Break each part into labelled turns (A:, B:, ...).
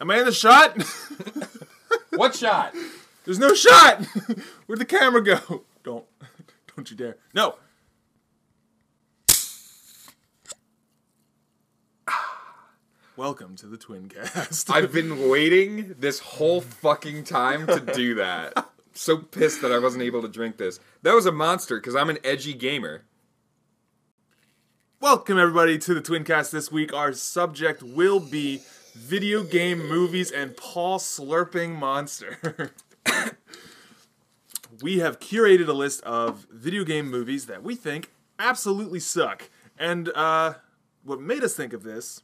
A: Am I in the shot?
B: What shot?
A: There's no shot. Where'd the camera go? Don't, don't you dare. No. Welcome to the Twin Cast.
B: I've been waiting this whole fucking time to do that. So pissed that I wasn't able to drink this. That was a monster because I'm an edgy gamer.
A: Welcome everybody to the Twin Cast this week. Our subject will be video game movies and Paul Slurping Monster. we have curated a list of video game movies that we think absolutely suck. And uh, what made us think of this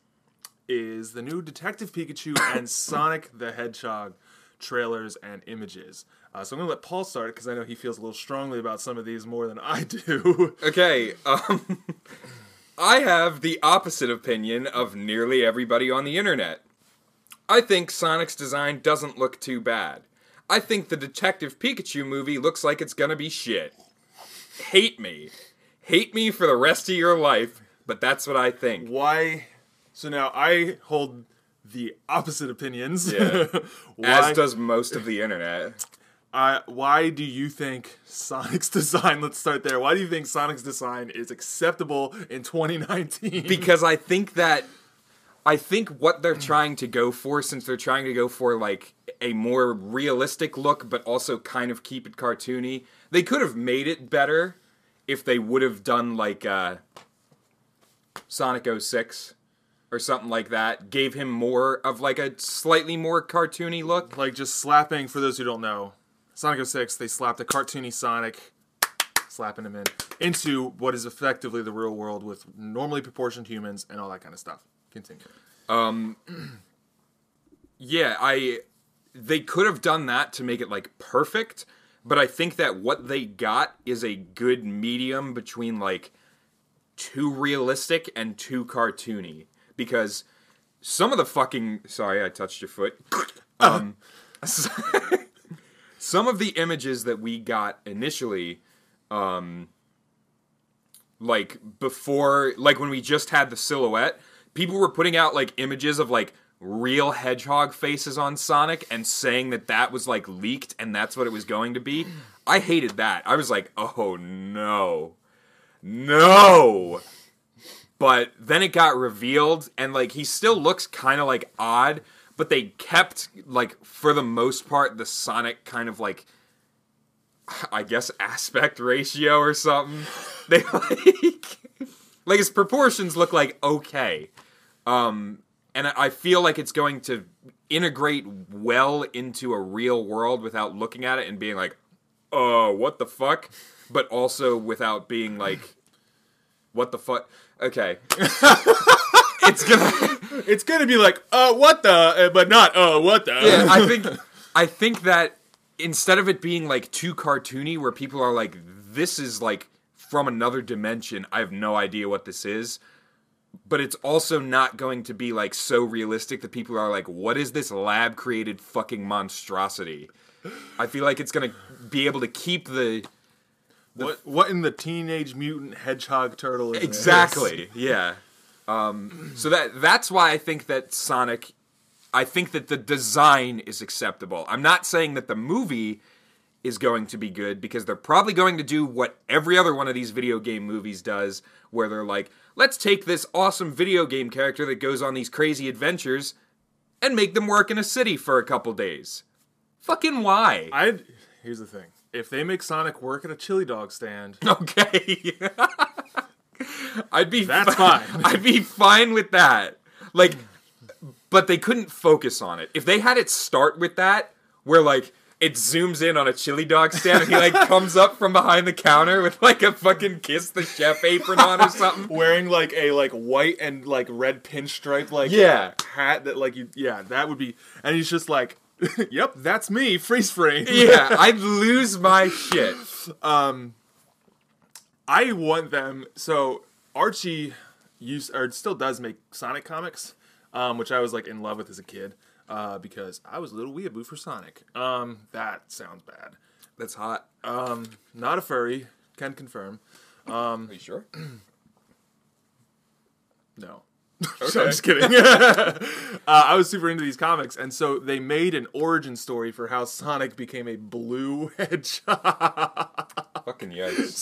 A: is the new Detective Pikachu and Sonic the Hedgehog trailers and images. Uh, so I'm going to let Paul start because I know he feels a little strongly about some of these more than I do.
B: Okay, um, I have the opposite opinion of nearly everybody on the internet. I think Sonic's design doesn't look too bad. I think the Detective Pikachu movie looks like it's gonna be shit. Hate me. Hate me for the rest of your life, but that's what I think.
A: why so now i hold the opposite opinions
B: Yeah. As does most of the internet.
A: Uh, why do you think sonic's design let's start there why do you think sonic's design is acceptable in 2019
B: because I think that I think what they're trying to go for, since they're trying to go for like a more realistic look, but also kind of keep it cartoony, they could have made it better if they would have done like uh, Sonic 06 or something like that. Gave him more of like a slightly more cartoony look.
A: like just slapping for those who don't know sonic 06 they slapped a cartoony sonic slapping him in into what is effectively the real world with normally proportioned humans and all that kind of stuff. Continue.
B: Um, Yeah, I they could have done that to make it like perfect, but I think that what they got is a good medium between like too realistic and too cartoony because some of the fucking sorry, I touched your foot. Um some of the images that we got initially um like before like when we just had the silhouette people were putting out like images of like real hedgehog faces on sonic and saying that that was like leaked and that's what it was going to be. I hated that. I was like oh no. No. But then it got revealed and like he still looks kind of like odd but they kept like for the most part the sonic kind of like I guess aspect ratio or something. They like like his proportions look like okay. Um and I feel like it's going to integrate well into a real world without looking at it and being like, "Oh, what the fuck?" but also without being like what the fuck? Okay. it's gonna
A: it's gonna be like uh what the uh, but not uh what the
B: yeah, I think I think that instead of it being like too cartoony, where people are like, "This is like from another dimension," I have no idea what this is. But it's also not going to be like so realistic that people are like, "What is this lab created fucking monstrosity?" I feel like it's gonna be able to keep the
A: what what in the teenage mutant hedgehog turtle is this?
B: exactly yeah. Um, so that that's why I think that Sonic I think that the design is acceptable. I'm not saying that the movie is going to be good because they're probably going to do what every other one of these video game movies does, where they're like, let's take this awesome video game character that goes on these crazy adventures and make them work in a city for a couple days. Fucking why?
A: I here's the thing if they make Sonic work at a chili dog stand
B: Okay. I'd be
A: That's
B: fi-
A: fine.
B: I'd be fine with that. Like but they couldn't focus on it. If they had it start with that where like it zooms in on a chili dog stand and he like comes up from behind the counter with like a fucking kiss the chef apron on or something.
A: wearing like a like white and like red pinstripe like
B: Yeah.
A: hat that like you yeah that would be and he's just like yep that's me freeze frame
B: Yeah, I'd lose my shit.
A: Um, I want them. So Archie used or still does make Sonic comics, um, which I was like in love with as a kid uh, because I was a little weeaboo for Sonic. Um, that sounds bad.
B: That's hot.
A: Not a furry. Can confirm.
B: Are you sure?
A: No. So I'm just kidding. uh, I was super into these comics, and so they made an origin story for how Sonic became a blue hedgehog.
B: Fucking yikes.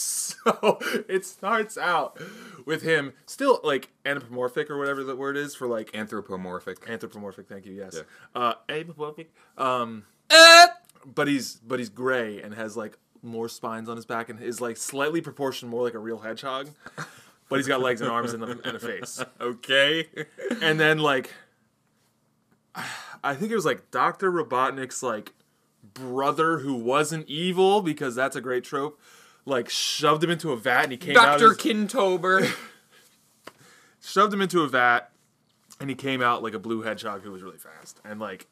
A: so it starts out with him still like anthropomorphic or whatever the word is for like
B: Anthropomorphic.
A: anthropomorphic. Thank you. Yes.
B: Yeah.
A: Uh, anthropomorphic. Um,
B: Uh,
A: but he's but he's gray and has like more spines on his back and is like slightly proportioned more like a real hedgehog. But he's got legs and arms and a, and a face.
B: okay.
A: And then like I think it was like Dr. Robotnik's like brother who wasn't evil because that's a great trope. Like shoved him into a vat and he came out
B: Dr.
A: as,
B: Kintobor.
A: shoved him into a vat and he came out like a blue hedgehog who was really fast. And like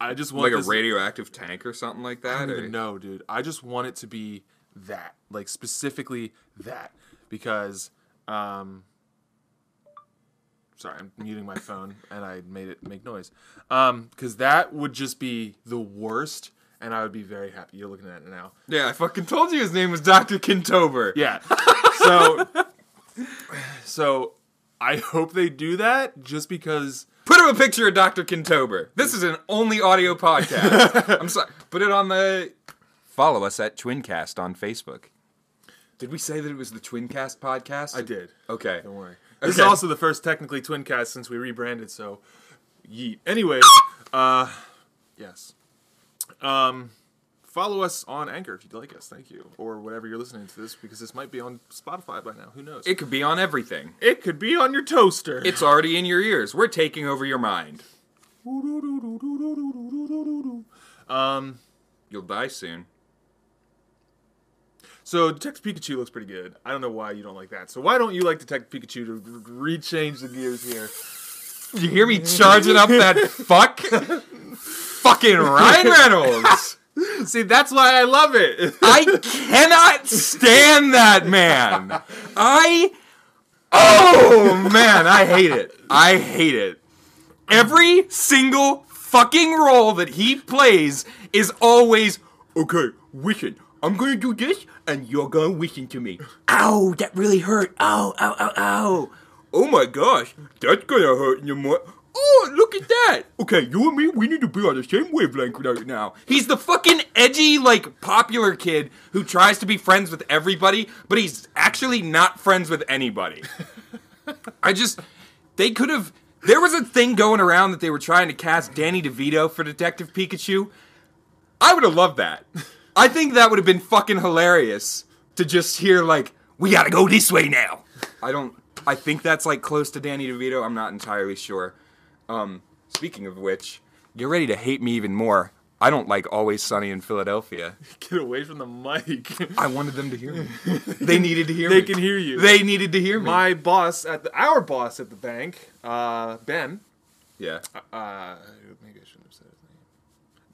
A: I just want
B: like a
A: this-
B: radioactive tank or something like that.
A: I don't
B: or-
A: even know, dude. I just want it to be that, like specifically that, because, um, sorry, I'm muting my phone and I made it make noise, um, because that would just be the worst, and I would be very happy. You're looking at it now.
B: Yeah, I fucking told you his name was Dr. Kintobor.
A: Yeah. So, so I hope they do that, just because.
B: Put him a picture of Dr. Kintobor. This is an only audio podcast. I'm sorry. Put it on the. Follow us at Twincast on Facebook. Did we say that it was the Twincast podcast?
A: I did.
B: Okay.
A: Don't worry. This is also the first technically twin cast since we rebranded, so yeet. Anyway, uh yes. Um follow us on Anchor if you'd like us, thank you. Or whatever you're listening to this, because this might be on Spotify by now. Who knows?
B: It could be on everything.
A: It could be on your toaster.
B: It's already in your ears. We're taking over your mind.
A: um
B: You'll die soon.
A: So Detective Pikachu looks pretty good. I don't know why you don't like that. So why don't you like Detective Pikachu to rechange the gears here?
B: You hear me charging up that fuck? Fucking Ryan Reynolds.
A: See, that's why I love it.
B: I cannot stand that man. I Oh man, I hate it. I hate it. Every single fucking role that he plays is always okay, listen, I'm gonna do this and you're gonna listen to me. Ow, that really hurt. Ow, ow, ow, ow. Oh my gosh, that's gonna hurt you more. Oh, look at that. Okay, you and me, we need to be on the same wavelength right now. He's the fucking edgy, like, popular kid who tries to be friends with everybody, but he's actually not friends with anybody. I just, they could have. There was a thing going around that they were trying to cast Danny DeVito for Detective Pikachu. I would have loved that. I think that would have been fucking hilarious to just hear like, "We gotta go this way now." I don't. I think that's like close to Danny DeVito. I'm not entirely sure. Um, speaking of which, you're ready to hate me even more. I don't like Always Sunny in Philadelphia.
A: Get away from the mic.
B: I wanted them to hear me. They needed to hear me.
A: They can hear you.
B: They needed to hear me.
A: my boss at the our boss at the bank, uh, Ben.
B: yeah.
A: Uh, maybe I shouldn't have said his name.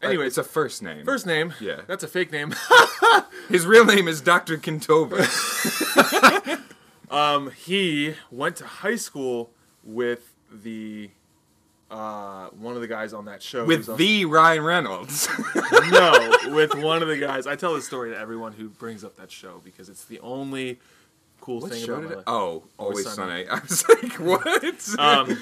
B: Anyway, it's a first name.
A: first name.
B: Yeah.
A: that's a fake name.
B: His real name is Dr. Kintobor.
A: um, he went to high school with the uh one of the guys on that show.
B: with
A: who's on-
B: the Ryan Reynolds.
A: no, with one of the guys. I tell this story to everyone who brings up that show because it's the only cool
B: What
A: thing about
B: it? Oh, Always
A: Sunny.
B: Sunny. I was like, what?
A: um,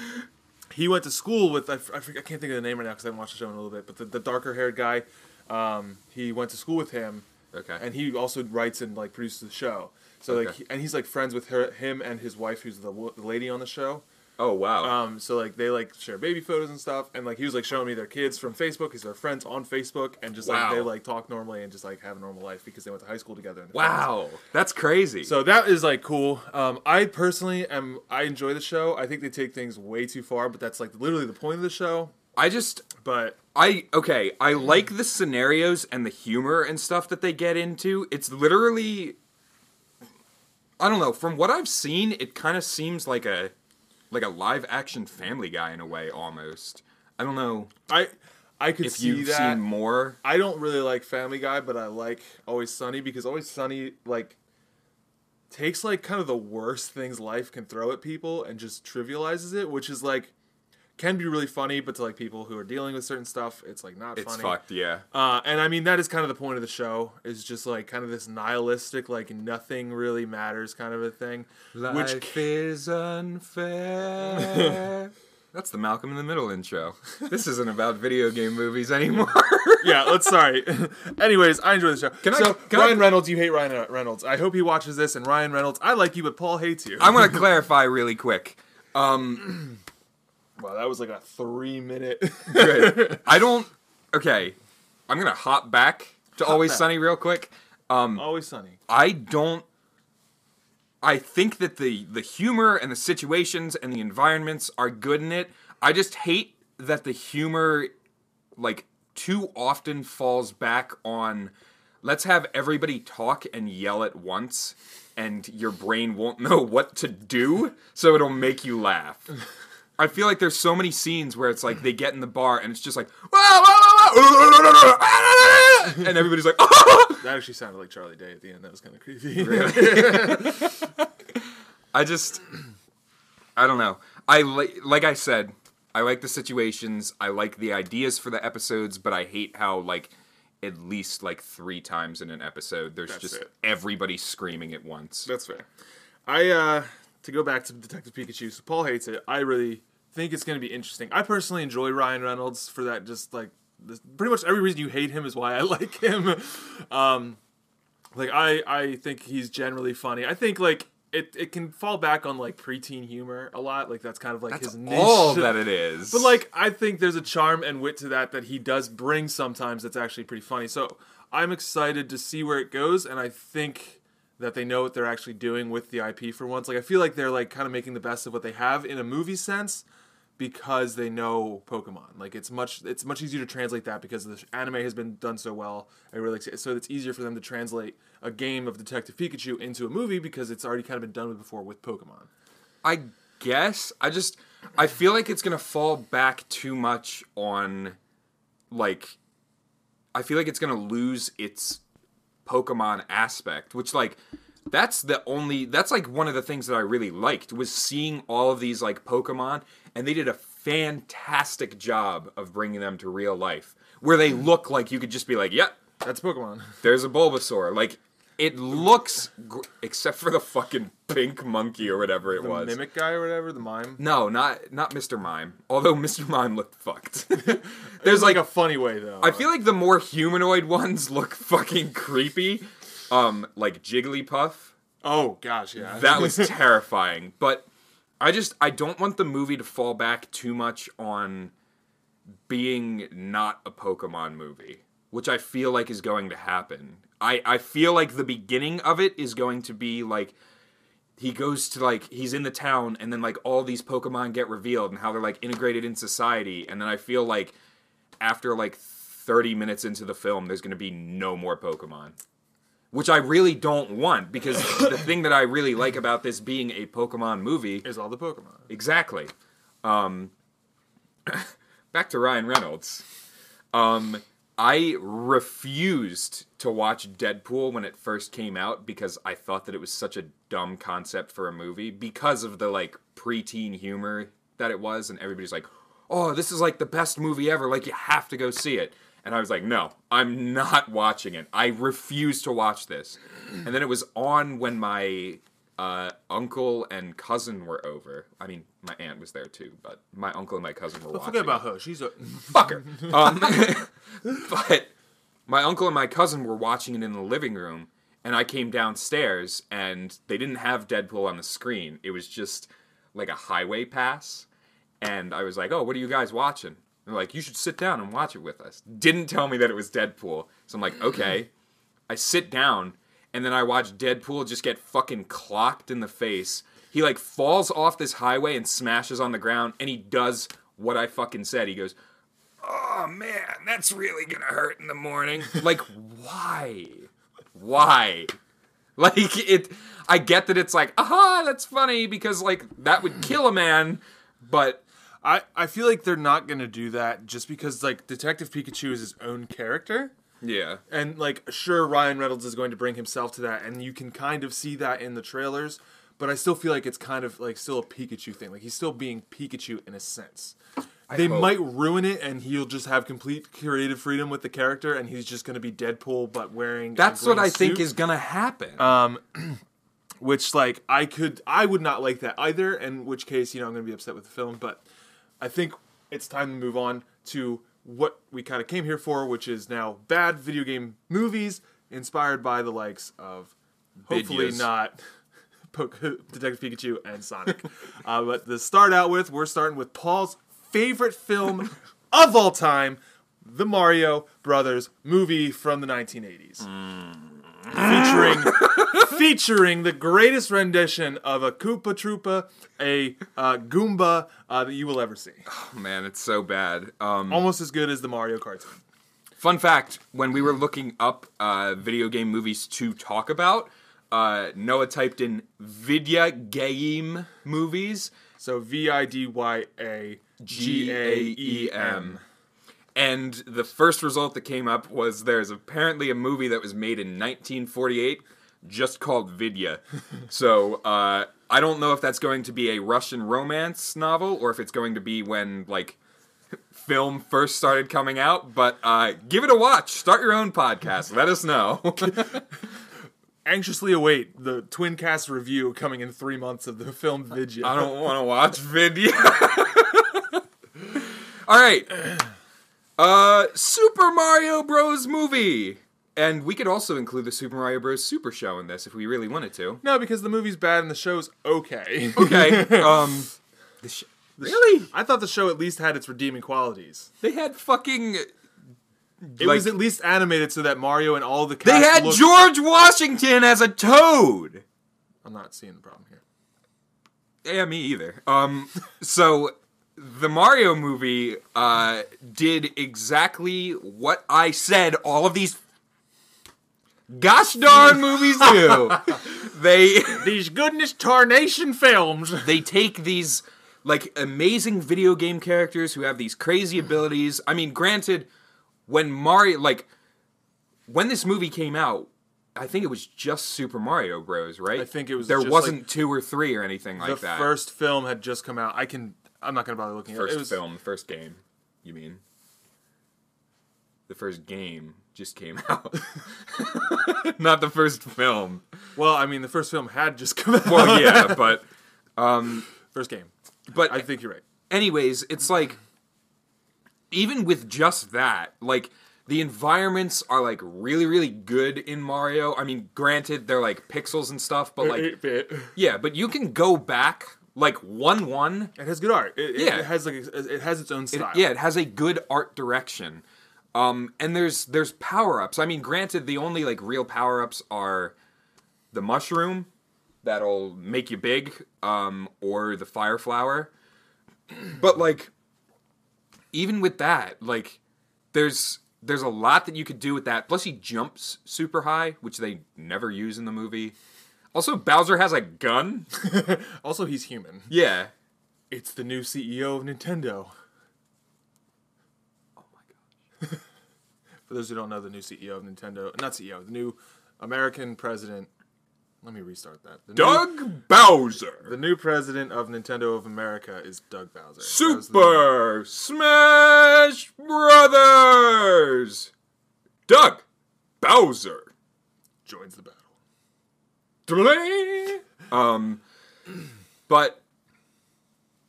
A: he went to school with I, I, I can't think of the name right now because I haven't watched the show in a little bit. But the, the darker haired guy, um, he went to school with him,
B: okay.
A: and he also writes and like produces the show. So like,
B: Okay.
A: he, and he's like friends with her, him and his wife, who's the, the lady on the show.
B: Oh wow.
A: Um, so like they like share baby photos and stuff, and like he was like showing me their kids from Facebook. He's their friends on Facebook, and just like they like talk normally and just like have a normal life because they went to high school together. and they're friends.
B: wow. That's crazy.
A: So that is like cool. Um, I personally am. I enjoy the show. I think they take things way too far, but that's like literally the point of the show.
B: I just
A: But
B: I okay, I like the scenarios and the humor and stuff that they get into. It's literally I don't know, from what I've seen, it kind of seems like a like a live action family guy in a way almost. I don't know
A: I I could
B: if
A: see
B: you've
A: that.
B: seen more.
A: I don't really like Family Guy, but I like Always Sunny because Always Sunny like takes like kind of the worst things life can throw at people and just trivializes it, which is like can be really funny, but to like people who are dealing with certain stuff, it's like not
B: It's
A: funny.
B: fucked, yeah.
A: Uh, and I mean that is kind of the point of the show is just like kind of this nihilistic, like nothing really matters kind of a thing. which
B: is unfair. That's the Malcolm in the Middle intro. This isn't about video game movies anymore.
A: yeah, let's sorry. Anyways, I enjoy the show.
B: Can I-
A: so
B: can I-
A: Ryan Reynolds, you hate Ryan Reynolds. I hope he watches this. And Ryan Reynolds, I like you, but Paul hates you.
B: I want to clarify really quick.
A: Wow, that was like a three minute.
B: Good. I don't. Okay, I'm gonna hop back to Always
A: back.
B: Sunny real quick.
A: Um, Always sunny.
B: I don't. I think that the the humor and the situations and the environments are good in it. I just hate that the humor, like, too often falls back on. Let's have everybody talk and yell at once, and your brain won't know what to do, so it'll make you laugh. I feel like there's so many scenes where it's like they get in the bar and it's just like, and everybody's like,
A: That actually sounded like Charlie Day at the end. That was kind of creepy.
B: I just I don't know. I like like I said, I like the situations, I like the ideas for the episodes, but I hate how like at least like 3 times in an episode there's
A: That's
B: just
A: it.
B: everybody screaming at once.
A: That's fair. I uh to go back to Detective Pikachu. So Paul hates it. I really think it's going to be interesting. I personally enjoy Ryan Reynolds for that. Just like this, pretty much every reason you hate him is why I like him. um, like I I think he's generally funny. I think like. It, it can fall back on like preteen humor a lot, like that's kind of like
B: That's
A: his niche.
B: all that it is.
A: But like I think there's a charm and wit to that that he does bring sometimes that's actually pretty funny. So I'm excited to see where it goes and I think that they know what they're actually doing with the IP for once. Like I feel like they're like kind of making the best of what they have in a movie sense because they know Pokemon. Like it's much it's much easier to translate that because the anime has been done so well. I really so it's easier for them to translate a game of Detective Pikachu into a movie because it's already kind of been done with before with Pokemon.
B: I guess I just I feel like it's gonna fall back too much on like I feel like it's gonna lose its Pokemon aspect, which like that's the only that's like one of the things that I really liked was seeing all of these like Pokemon and they did a fantastic job of bringing them to real life where they look like you could just be like, "Yep,
A: That's Pokemon.
B: there's a Bulbasaur." Like it looks gr- except for the fucking pink monkey or whatever it
A: The
B: was.
A: mimic guy or whatever, the mime.
B: No, not not Mr. Mime. Although Mr. Mime looked fucked.
A: There's
B: There's
A: like
B: like
A: a funny way though.
B: I feel like the more humanoid ones look fucking creepy. Um, like Jigglypuff.
A: Oh gosh, yeah.
B: That was terrifying. But I just I don't want the movie to fall back too much on being not a Pokemon movie, which I feel like is going to happen. I I feel like the beginning of it is going to be like he goes to like he's in the town and then like all these Pokemon get revealed and how they're like integrated in society and then I feel like after like 30 minutes into the film there's going to be no more Pokemon. Which I really don't want because the thing that I really like about this being a Pokemon movie
A: is all the Pokemon.
B: Exactly. Um, back to Ryan Reynolds. Um, I refused to watch Deadpool when it first came out because I thought that it was such a dumb concept for a movie because of the like preteen humor that it was, and everybody's like, "Oh, this is like the best movie ever! Like you have to go see it." And I was like, "No, I'm not watching it. I refuse to watch this." And then it was on when my uh, uncle and cousin were over. I mean, my aunt was there too, but my uncle and my cousin were
A: But
B: watching.
A: forget about her. She's a
B: fuck her. Um, but my uncle and my cousin were watching it in the living room, and I came downstairs, and they didn't have Deadpool on the screen. It was just like a highway pass, and I was like, "Oh, what are you guys watching?" They're like, "You should sit down and watch it with us." Didn't tell me that it was Deadpool, so I'm like, mm-hmm. "Okay." I sit down, and then I watch Deadpool just get fucking clocked in the face. He like falls off this highway and smashes on the ground, and he does what I fucking said. He goes, "Oh man, that's really gonna hurt in the morning." like, why? Why? Like it. I get that it's like, aha, that's funny because like that would kill a man, but
A: I, I feel like they're not gonna do that just because like Detective Pikachu is his own character.
B: yeah,
A: And like sure Ryan Reynolds is going to bring himself to that and you can kind of see that in the trailers, but I still feel like it's kind of like still a Pikachu thing. Like he's still being Pikachu in a sense. they
B: hope.
A: might ruin it, and he'll just have complete creative freedom with the character, and he's just going to be Deadpool but wearing.
B: That's what I think is gonna happen.
A: Um which like I could I would not like that either. In which case, you know, I'm gonna be upset with the film. But I think it's time to move on to what we kind of came here for, which is now bad video game movies inspired by the likes of hopefully
B: Bidyas.
A: not Detective Pikachu and Sonic. uh, but to start out with, we're starting with Paul's favorite film of all time. The Mario Brothers movie from the 1980s featuring featuring the greatest rendition of a Koopa Troopa, a uh, Goomba uh, that you will ever see.
B: Oh, man, it's so bad. Um,
A: Almost as good as the Mario cartoon.
B: Fun fact: When we were looking up uh, video game movies to talk about, uh, Noah typed in "video game movies,"
A: So V I D Y A G A E M.
B: and the first result that came up was there's apparently a movie that was made in 1948 just called Vidya. so uh, I don't know if that's going to be a Russian romance novel or if it's going to be when like film first started coming out. But uh, give it a watch. Start your own podcast. Let us know.
A: Anxiously await the twin cast review coming in three months of the film Vidya.
B: I don't want to watch Vidya. All right. Uh, Super Mario Bros. movie. And we could also include the Super Mario Bros. Super Show in this if we really wanted to.
A: No, because the movie's bad and the show's okay.
B: Okay. um, the sh- really?
A: I thought the show at least had its redeeming qualities.
B: They had fucking.
A: It
B: Like-
A: was at least animated so that Mario and all the cast
B: They had
A: looked-
B: George Washington as a toad.
A: I'm not seeing the problem here.
B: Yeah, me either. Um, so the Mario movie uh, did exactly what I said all of these gosh darn movies do. they
A: These goodness tarnation films.
B: they take these like amazing video game characters who have these crazy abilities. I mean, granted, when Mario like when this movie came out, I think it was just Super Mario Bros. Right?
A: I think it was
B: There wasn't
A: like,
B: two or three or anything like
A: the
B: that.
A: first film had just come out. I can. I'm not gonna bother looking at it.
B: First film, the first game. You mean? The first game just came out. Not the first film.
A: Well, I mean, the first film had just come out.
B: Well, yeah, but um,
A: first game.
B: but
A: I think you're right.
B: anyways, it's like even with just that, like the environments are like really really good in Mario. I mean, granted they're like pixels and stuff, but like yeah, but you can go back like 1-1
A: It has good art. It, it-
B: Yeah.
A: it has like it has its own
B: It-
A: style.
B: yeah, it has a good art direction. Um, and there's there's power ups. I mean, granted, the only like real power ups are the mushroom that'll make you big, um, or the fire flower. But like, even with that, like, there's there's a lot that you could do with that. Plus, he jumps super high, which they never use in the movie. Also, Bowser has a gun.
A: Also, he's human.
B: Yeah.
A: It's the new CEO of Nintendo.
B: Oh my god.
A: For those who don't know, the new CEO of Nintendo, not CEO, the new American president. Let me restart that. The New,
B: Doug Bowser.
A: the new president of Nintendo of America is Doug Bowser.
B: Super Smash Brothers. Doug Bowser.
A: joins the battle.
B: Um, but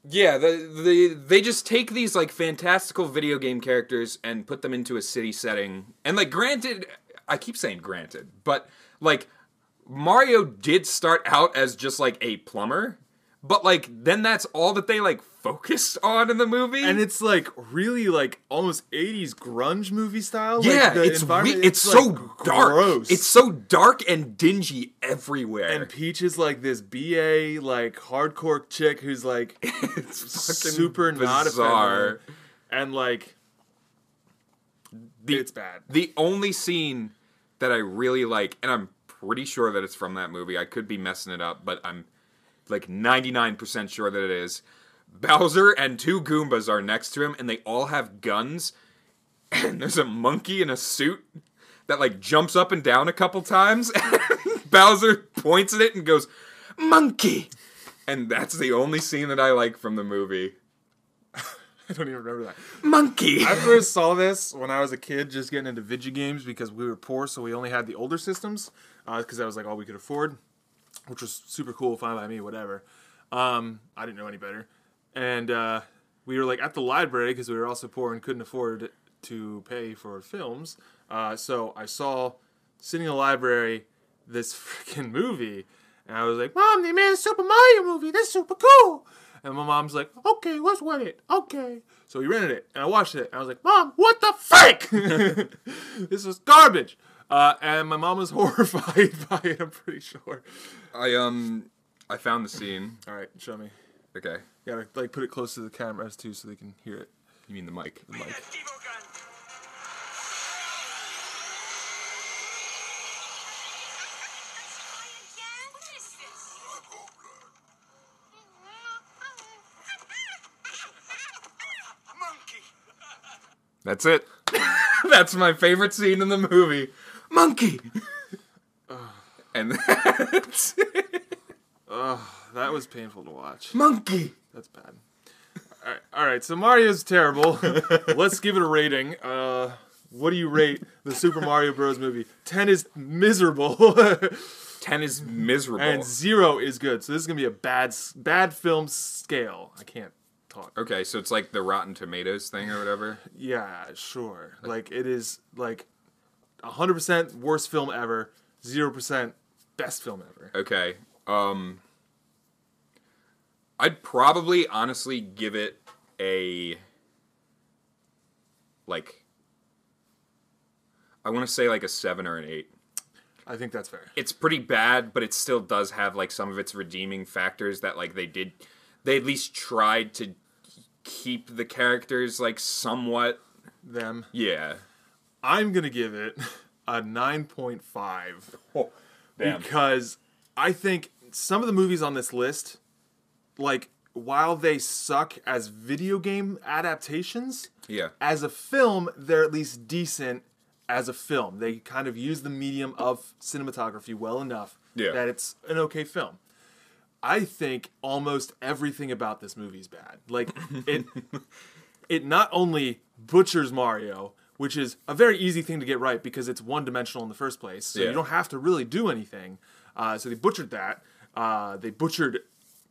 B: yeah, the, the they just take these like fantastical video game characters and put them into a city setting. And like, granted, I keep saying granted, but like Mario did start out as just like a plumber, but like then that's all that they like focused on in the movie.
A: And it's like really like almost 80s grunge movie style.
B: Yeah,
A: like, the
B: it's
A: environment-
B: it's,
A: like,
B: so dark.
A: Gross.
B: It's so dark and dingy everywhere.
A: and Peach is like this BA like hardcore chick who's like
B: it's fucking
A: super not
B: bizarre.
A: and like
B: The-
A: it's bad.
B: The only scene that I really like, and I'm pretty sure that it's from that movie. I could be messing it up, but I'm like 99% sure that it is. Bowser and two Goombas are next to him, and they all have guns. And there's a monkey in a suit that like jumps up and down a couple times. And Bowser points at it and goes, monkey, and that's the only scene that I like from the movie.
A: I don't even remember that.
B: Monkey.
A: I first saw this when I was a kid, just getting into video games because we were poor, so we only had the older systems uh, because that was like all we could afford, which was super cool, fine by me, whatever. Um, I didn't know any better, and uh, we were like at the library because we were also poor and couldn't afford to pay for films. Uh, so I saw sitting in the library this freaking movie, and I was like, "Mom, they made a Super Mario movie. That's super cool." And my mom's like, "Okay, let's rent it." Okay, so we rented it, and I watched it, and I was like, "Mom, what the frick? this is garbage." Uh, and my mom was horrified by it. I'm pretty sure.
B: I um, I found the scene.
A: All right, show me.
B: Okay,
A: You gotta like put it close to the cameras too, so they can hear it.
B: you mean the mic?
A: The mic.
C: What is.
B: That's it. that's my favorite scene in the movie. Monkey. and that's
A: That was painful to watch.
B: monkey.
A: That's bad. All right, all right. So Mario's terrible. Let's give it a rating. Uh, what do you rate the Super Mario Bros. movie? Ten is miserable,
B: Ten is miserable.
A: and zero is good. So this is gonna be a bad, bad film scale. I can't talk.
B: okay, so it's like the Rotten Tomatoes thing or whatever.
A: Yeah, sure. Like it is like hundred percent worst film ever. Zero percent best film ever.
B: Okay. Um I'd probably honestly give it a like I want to say like a 7 or an 8.
A: I think that's fair.
B: It's pretty bad, but it still does have like some of its redeeming factors that like they did they at least tried to keep the characters like somewhat
A: Them.
B: yeah.
A: I'm gonna give it a nine point five.
B: Oh,
A: because I think some of the movies on this list, like while they suck as video game adaptations,
B: Yeah.
A: as a film they're at least decent as a film. They kind of use the medium of cinematography well enough
B: Yeah.
A: that it's an okay film. I think almost everything about this movie is bad. Like it it not only butchers Mario, which is a very easy thing to get right because it's one dimensional in the first place. So
B: Yeah.
A: you don't have to really do anything. Uh, so they butchered that. Uh, they butchered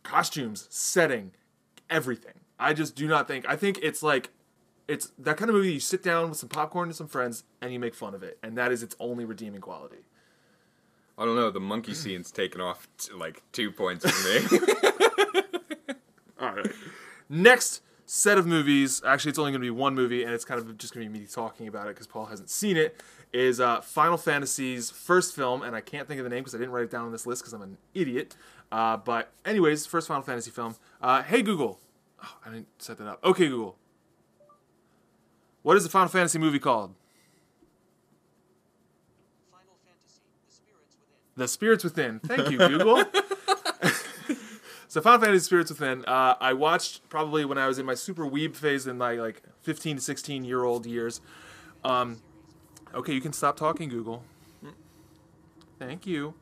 A: costumes, setting, everything. I just do not think. I think it's like it's that kind of movie you sit down with some popcorn and some friends and you make fun of it, and that is its only redeeming quality.
B: I don't know, the monkey scene's taken off t- like 2 points for me.
A: All right. Next set of movies, actually, it's only going to be one movie, and it's kind of just going to be me talking about it because Paul hasn't seen it. Is uh, Final Fantasy's first film, and I can't think of the name because I didn't write it down on this list because I'm an idiot. Uh, but anyways, first Final Fantasy film. Uh, hey Google, oh, I didn't set that up. Okay Google, what is the Final Fantasy movie called?
D: Final Fantasy, The Spirits Within.
A: The Spirits Within. Thank you, Google. so Final Fantasy Spirits Within, uh, I watched probably when I was in my super weeb phase in my like 15 to 16 year old years. Um, okay, you can stop talking, Google. Thank you.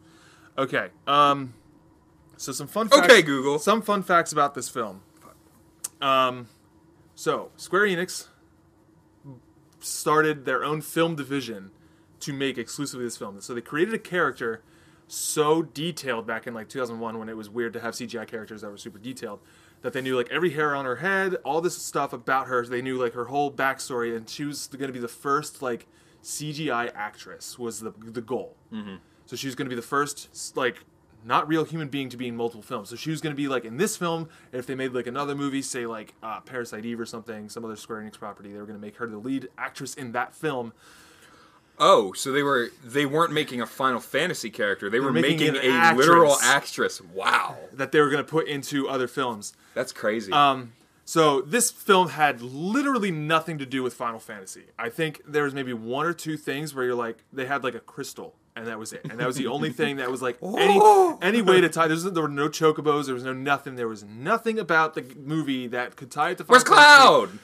A: Okay. Um, so some fun. Facts,
B: Okay, Google.
A: Some fun facts about this film. Um, so Square Enix started their own film division to make exclusively this film. So they created a character so detailed back in like 2001 when it was weird to have CGI characters that were super detailed that they knew like every hair on her head, all this stuff about her. They knew like her whole backstory, and she was going to be the first like CGI actress was the the goal. Mm-hmm. So she was going to be the first like not real human being to be in multiple films. So she was going to be like in this film. And if they made like another movie, say like uh, Parasite Eve or something, some other Square Enix property, they were going to make her the lead actress in that film.
B: Oh, so they were they weren't making a Final Fantasy character. They were,
A: making
B: making, a
A: actress.
B: literal actress. Wow.
A: That they were going to put into other films.
B: That's crazy.
A: Um, so this film had literally nothing to do with Final Fantasy. I think there was maybe one or two things where you're like they had like a crystal and that was it. And that was the only thing that was like any any way to tie. There, was, there were no chocobos. There was no nothing. There was nothing about the movie that could tie it to. Final
B: Where's
A: Fantasy
B: Cloud?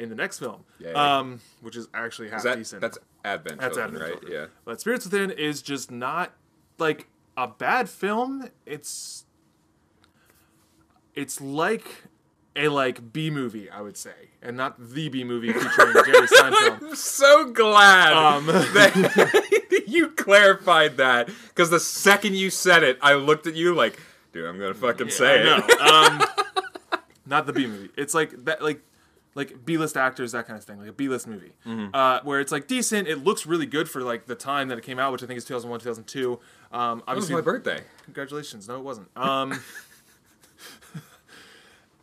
A: In the next film? Um, which is actually half
B: Is that,
A: decent.
B: that's Advent
A: That's
B: Children,
A: Advent
B: right?
A: Children.
B: Yeah.
A: But Spirits Within is just not like a bad film. It's it's like a like B movie, I would say, and not the B movie featuring Jerry Seinfeld.
B: I'm so glad
A: Um,
B: that you clarified that because the second you said it, I looked at you like, dude, I'm gonna fucking say
A: I
B: it.
A: Um, not the B movie. It's like that, like like B list actors, that kind of thing, like a B list movie,
B: Mm-hmm.
A: uh, where it's like decent. It looks really good for like the time that it came out, which I think is 2001, 2002. Um,
B: That was my birthday.
A: congratulations. No, it wasn't. Um,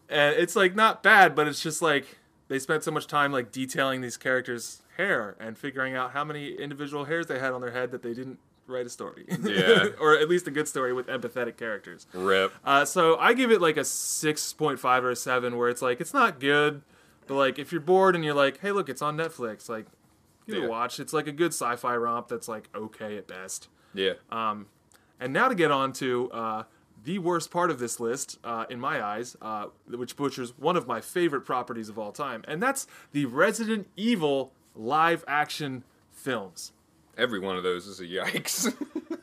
A: and it's like not bad, but it's just like they spent so much time like detailing these characters' hair and figuring out how many individual hairs they had on their head that they didn't write a story.
B: Yeah.
A: or at least a good story with empathetic characters.
B: Rip.
A: Uh, so I give it like a 6.5 or a 7 where it's like it's not good, but like if you're bored and you're like, "Hey, look, it's on Netflix." Like give it
B: Yeah.
A: a watch. It's like a good sci-fi romp that's like okay at best.
B: Yeah.
A: Um, and now to get on to uh, the worst part of this list, uh, in my eyes, uh, which butchers one of my favorite properties of all time, and that's the Resident Evil live action films.
B: Every one of those is a yikes.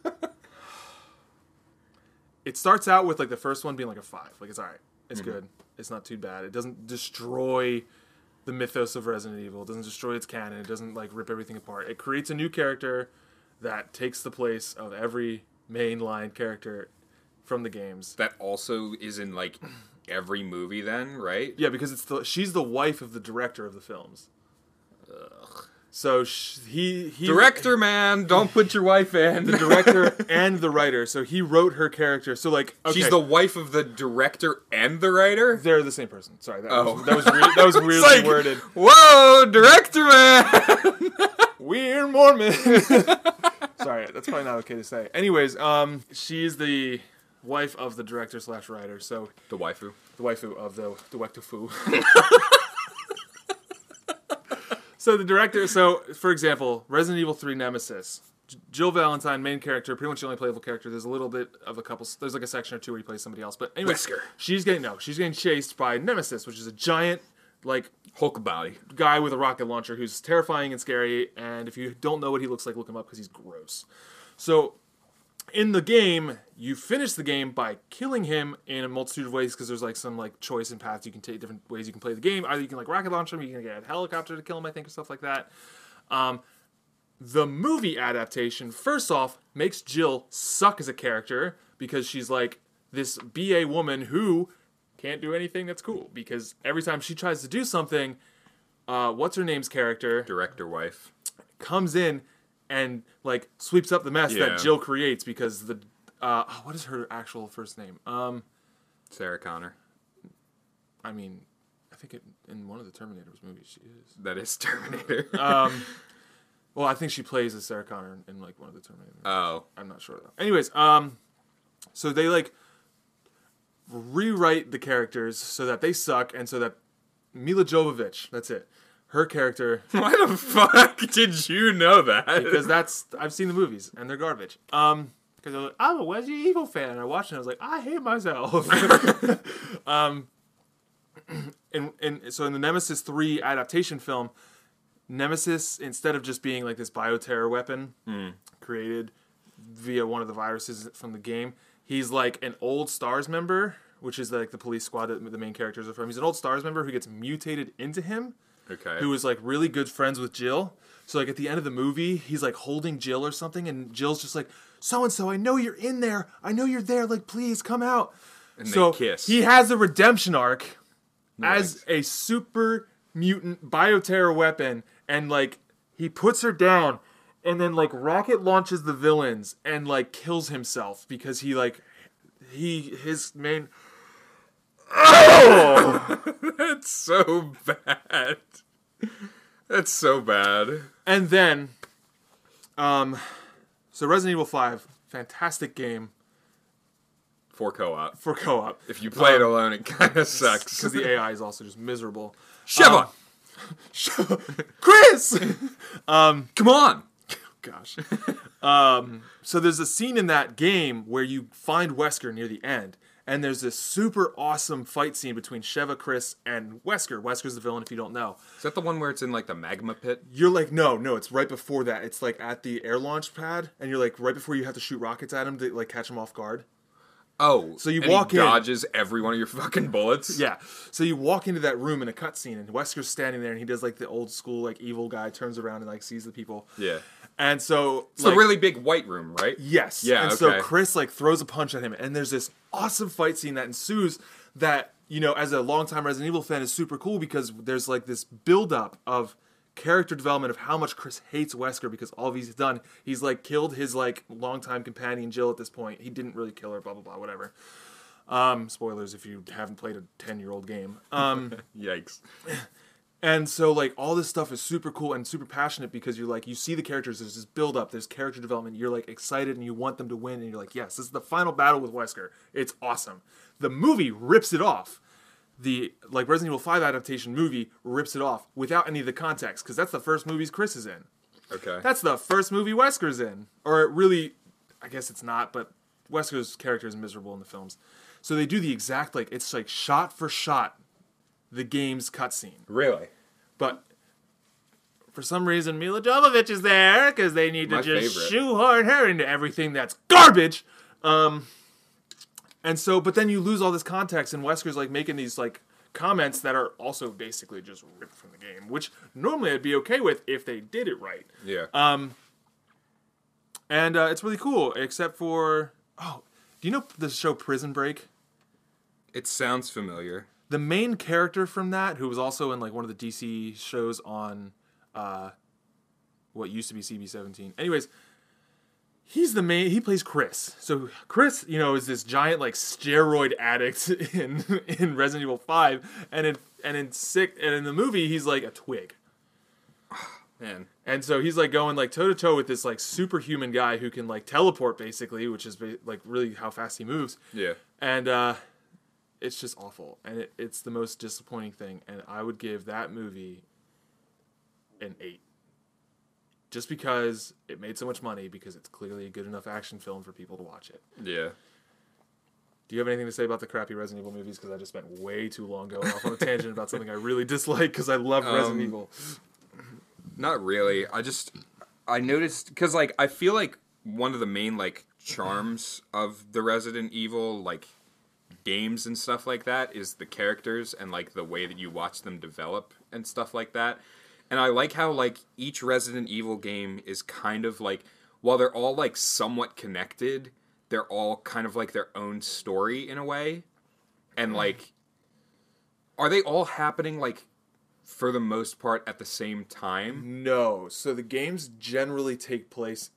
A: It starts out with like the first one being like a five, like it's all right, it's good, it's not too bad. It doesn't destroy the mythos of Resident Evil. It doesn't destroy its canon. It doesn't like rip everything apart. It creates a new character that takes the place of every mainline character from the games.
B: that also is in like every movie, then, right?
A: Yeah, because it's the she's the wife of the director of the films. So sh- he he
B: Director man, don't put your wife in.
A: the director and the writer. So he wrote her character. So like okay,
B: She's the wife of the director and the writer.
A: they're the same person. Sorry, that
B: Oh.
A: was that was, re- that was weirdly
B: like,
A: worded.
B: Whoa, director man.
A: We're Mormon. Sorry, that's probably not okay to say. Anyways, um, she's the wife of the director slash writer. So
B: the waifu.
A: the waifu of the the fu. So the director. So for example, Resident Evil Three Nemesis. J- Jill Valentine, main character, pretty much the only playable character. There's a little bit of a couple. There's like a section or two where you play somebody else. But anyway,
B: Wesker.
A: she's getting no. She's getting chased by Nemesis, which is a giant, like
B: Hulk body.
A: guy with a rocket launcher who's terrifying and scary. And if you don't know what he looks like, look him up because he's gross. So, in the game, you finish the game by killing him in a multitude of ways because there's like some like choice and paths you can take, different ways you can play the game. Either you can like rocket launch him, you can get a helicopter to kill him, I think, or stuff like that. Um, the movie adaptation, first off, makes Jill suck as a character because she's like this BA woman who can't do anything that's cool because every time she tries to do something, uh, what's her name's character
B: Director wife.
A: comes in and like sweeps up the mess
B: Yeah.
A: that Jill creates because the uh, oh, what is her actual first name? Um,
B: Sarah Connor.
A: I mean, I think it, in one of the Terminators movies she is.
B: That is Terminator.
A: Um, well, I think she plays as Sarah Connor in, in like one of the Terminator. Movies.
B: oh.
A: I'm not sure though. Anyways, um, so they like rewrite the characters so that they suck and so that Milla Jovovich, that's it, her character
B: Why the fuck did you know that?
A: because that's I've seen the movies and they're garbage. Um, because like, I'm a Resident Evil fan and I watched it. and I was like, I hate myself. um, and and so in the Nemesis three adaptation film, Nemesis instead of just being like this bioterror weapon created via one of the viruses from the game, he's like an old Stars member, which is like the police squad that the main characters are from. He's an old Stars member who gets mutated into him
B: okay.
A: who was like really good friends with Jill. So like at the end of the movie, he's like holding Jill or something, and Jill's just like, "So and so, I know you're in there. I know you're there. Like, please come out."
B: And they kiss.
A: he has a redemption arc as a super mutant bioterror weapon, and like he puts her down, and then like rocket launches the villains and like kills himself because he like he his main
B: That's so bad. That's so bad.
A: And then, um, so Resident Evil Five, fantastic game
B: For co-op.
A: for co-op
B: If you play it alone, it kind of sucks.
A: because the AI is also just miserable.
B: Sheva,
A: Chris, um,
B: come on.
A: gosh. um, so there's a scene in that game where you find Wesker near the end, and there's this super awesome fight scene between Sheva, Chris, and Wesker. Wesker's the villain, if you don't know.
B: Is that the one where it's in like the magma pit?
A: You're like, no, no, it's right before that. It's like at the air launch pad, and you're like right before you have to shoot rockets at him to like catch him off guard.
B: Oh,
A: So you
B: and he
A: walk in-
B: dodges every one of your fucking bullets.
A: Yeah. So you walk into that room in a cutscene, and Wesker's standing there, and he does like the old school like evil guy turns around and like sees the people.
B: yeah.
A: And so
B: It's
A: like,
B: a really big white room, right?
A: Yes.
B: Yeah,
A: And so. Chris like throws a punch at him, and there's this awesome fight scene that ensues that you know, as a longtime Resident Evil fan, is super cool because there's like this buildup of character development of how much Chris hates Wesker because all he's done. He's like killed his like longtime companion Jill at this point. He didn't really kill her, blah blah blah, whatever. Um, spoilers if you haven't played a ten year old game. Um,
B: Yikes.
A: and so like all this stuff is super cool and super passionate because you're like you see the characters, there's this build up, there's character development, you're like excited and you want them to win, and you're like, yes, this is the final battle with Wesker. It's awesome. The movie rips it off. The like Resident Evil 5 adaptation movie rips it off without any of the context, because that's the first movies Chris is in.
B: Okay.
A: That's the first movie Wesker's in. Or it really I guess it's not, but Wesker's character is miserable in the films. So they do the exact like it's like shot for shot the game's cutscene.
B: really.
A: But for some reason, Milla Jovovich is there because they need to
B: My
A: just
B: favorite.
A: shoehorn her into everything that's garbage. Um, and so, but then you lose all this context, and Wesker's like making these like comments that are also basically just ripped from the game, which normally I'd be okay with if they did it right.
B: Yeah.
A: Um, and uh, it's really cool, except for oh, do you know the show Prison Break?
B: it sounds familiar.
A: The main character from that, who was also in like one of the DC shows on uh, what used to be CB17. Anyways, he's the main. He plays Chris. So Chris, you know, is this giant like steroid addict in in Resident Evil Five, and in and in sick and in the movie he's like a twig.
B: Man.
A: And so he's like going like toe to toe with this like superhuman guy who can like teleport basically, which is like really how fast he moves
B: Yeah.
A: and uh, it's just awful, and it, it's the most disappointing thing. And I would give that movie an eight, just because it made so much money, because it's clearly a good enough action film for people to watch it.
B: Yeah.
A: Do you have anything to say about the crappy Resident Evil movies? Because I just spent way too long going off on a tangent about something I really dislike because I love Resident
B: Um,
A: Evil.
B: Not really. I just I noticed because like I feel like one of the main like charms of the Resident Evil like games and stuff like that is the characters and like the way that you watch them develop and stuff like that. And I like how like each Resident Evil game is kind of like while they're all like somewhat connected, they're all kind of like their own story in a way. And hmm. like are they all happening like for the most part at the same time?
A: No, so the games generally take place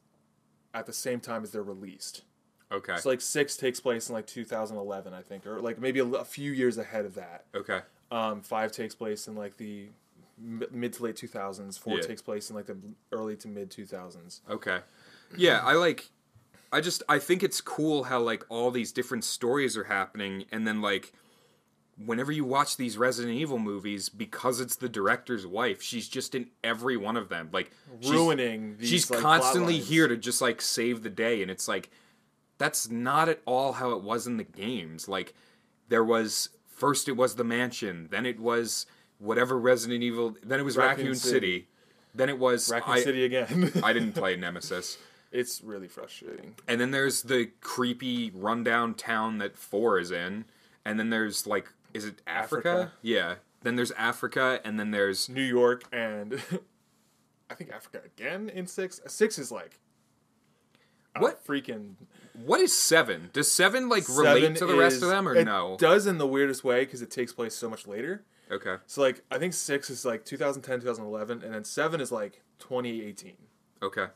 A: at the same time as they're released.
B: Okay.
A: So like six takes place in like 2011, I think, or like maybe a, a few years ahead of that.
B: okay.
A: Um, five takes place in like the m- mid to late 2000s. Four
B: Yeah.
A: takes place in like the early to mid 2000s.
B: Okay. Yeah, I like I just I think it's cool how like all these different stories are happening and then like whenever you watch these Resident Evil movies because it's the director's wife, she's just in every one of them. Like she's-
A: Ruining these,
B: She's
A: like,
B: constantly here to just like save the day and it's like that's not at all how it was in the games. Like there was first it was the mansion, then it was whatever Resident Evil, then it was Raccoon,
A: Raccoon
B: City.
A: City.
B: Then it was
A: Raccoon
B: I,
A: City again.
B: I didn't play Nemesis.
A: it's really frustrating.
B: And then there's the creepy rundown town that four is in. And then there's like, is it Africa?
A: Africa.
B: Yeah. Then there's Africa, and then there's
A: New York and I think Africa again in six. Six is like
B: What?
A: freaking
B: what is seven? Does seven like relate to the rest of them or
A: it
B: no?
A: Does in the weirdest way because it takes place so much later.
B: Okay.
A: So like I think six is like 2010, 2011, and then seven is like 2018.
B: Okay.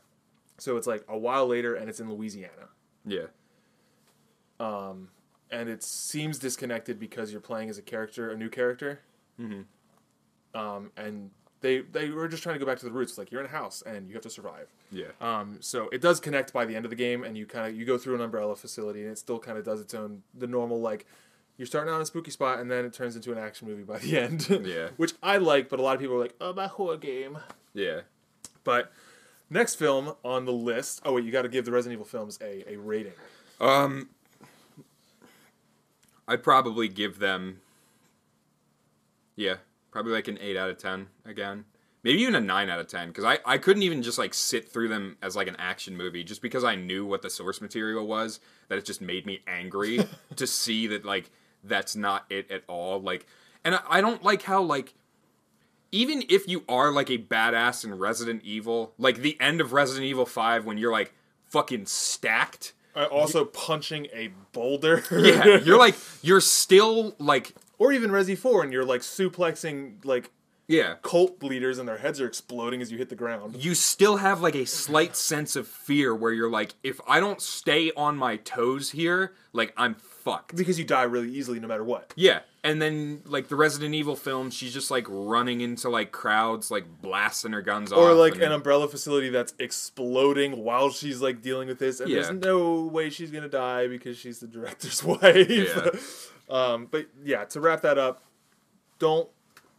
A: So it's like a while later, and it's in Louisiana.
B: Yeah.
A: Um, and it seems disconnected because you're playing as a character, a new character. Mm-hmm. Um, and they they were just trying to go back to the roots. It's like you're in a house and you have to survive.
B: Yeah.
A: Um, so it does connect by the end of the game, and you kind of you go through an umbrella facility, and it still kind of does its own the normal like you're starting out in a spooky spot, and then it turns into an action movie by the end.
B: Yeah.
A: which I like, but a lot of people are like, oh, my horror game.
B: yeah.
A: But next film on the list. Oh wait, you got to give the Resident Evil films a a rating.
B: Um, I'd probably give them. Yeah, probably like an eight out of ten again, maybe even a nine out of ten because I I couldn't even just like sit through them as like an action movie just because I knew what the source material was that it just made me angry to see that like that's not it at all like and I, I don't like how like even if you are like a badass in Resident Evil like the end of Resident Evil Five when you're like fucking stacked
A: Uh, also punching a boulder.
B: yeah you're like you're still like
A: or even Resi 4 and you're like suplexing like
B: yeah
A: cult leaders and their heads are exploding as you hit the ground.
B: you still have like a slight sense of fear where you're like, if I don't stay on my toes here, like I'm fucked.
A: Because you die really easily no matter what.
B: Yeah. And then like the Resident Evil films, she's just like running into like crowds, like blasting her guns off.
A: Or like
B: and-
A: an umbrella facility that's exploding while she's like dealing with this, and
B: Yeah.
A: there's no way she's gonna die because she's the director's wife.
B: Yeah.
A: Um, but yeah, to wrap that up, don't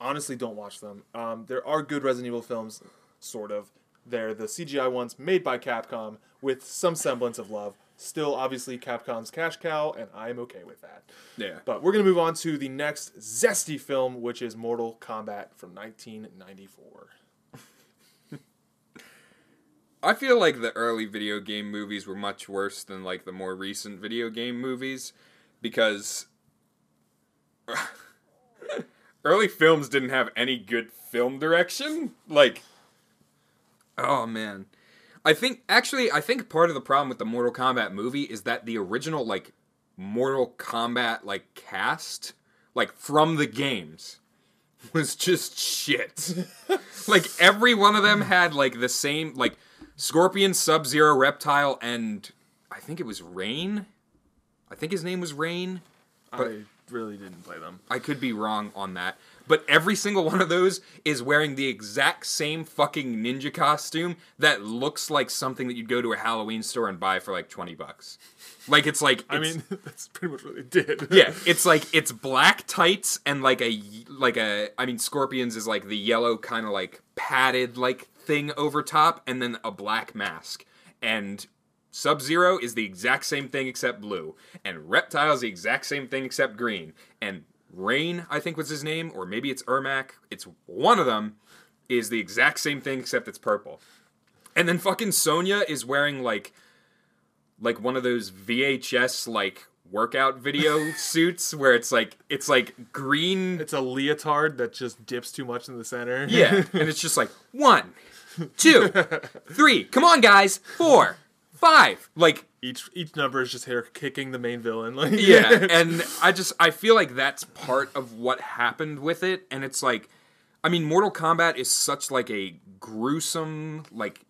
A: honestly don't watch them. Um, there are good Resident Evil films, sort of. They're the CGI ones made by Capcom with some semblance of love. Still, obviously, Capcom's cash cow, and I'm okay with that.
B: Yeah.
A: But we're gonna move on to the next zesty film, which is Mortal Kombat from 1994.
B: I feel like the early video game movies were much worse than like the more recent video game movies because early films didn't have any good film direction. Like oh man. I think actually I think part of the problem with the Mortal Kombat movie is that the original like Mortal Kombat like cast like from the games was just shit. like every one of them had like the same like Scorpion, Sub Zero, Reptile, and I think it was Rain. I think his name was Rain. But-
A: I really didn't play them.
B: I could be wrong on that. But every single one of those is wearing the exact same fucking ninja costume that looks like something that you'd go to a Halloween store and buy for like 20 bucks. Like it's like
A: I mean, that's pretty much what they did.
B: yeah, it's like it's black tights and like a like a I mean Scorpions is like the yellow kind of like padded like thing over top and then a black mask. And Sub Zero is the exact same thing except blue. And Reptile is the exact same thing except green. And Rain, I think was his name, or maybe it's Ermac. It's one of them is the exact same thing except it's purple. And then fucking Sonya is wearing like like one of those VHS like workout video suits where it's like it's like green
A: It's a leotard that just dips too much in the center.
B: yeah and it's just like one two three come on guys four five like
A: each each number is just here kicking the main villain. Like
B: yeah and i just i feel like that's part of what happened with it and it's like i mean mortal kombat is such like a gruesome like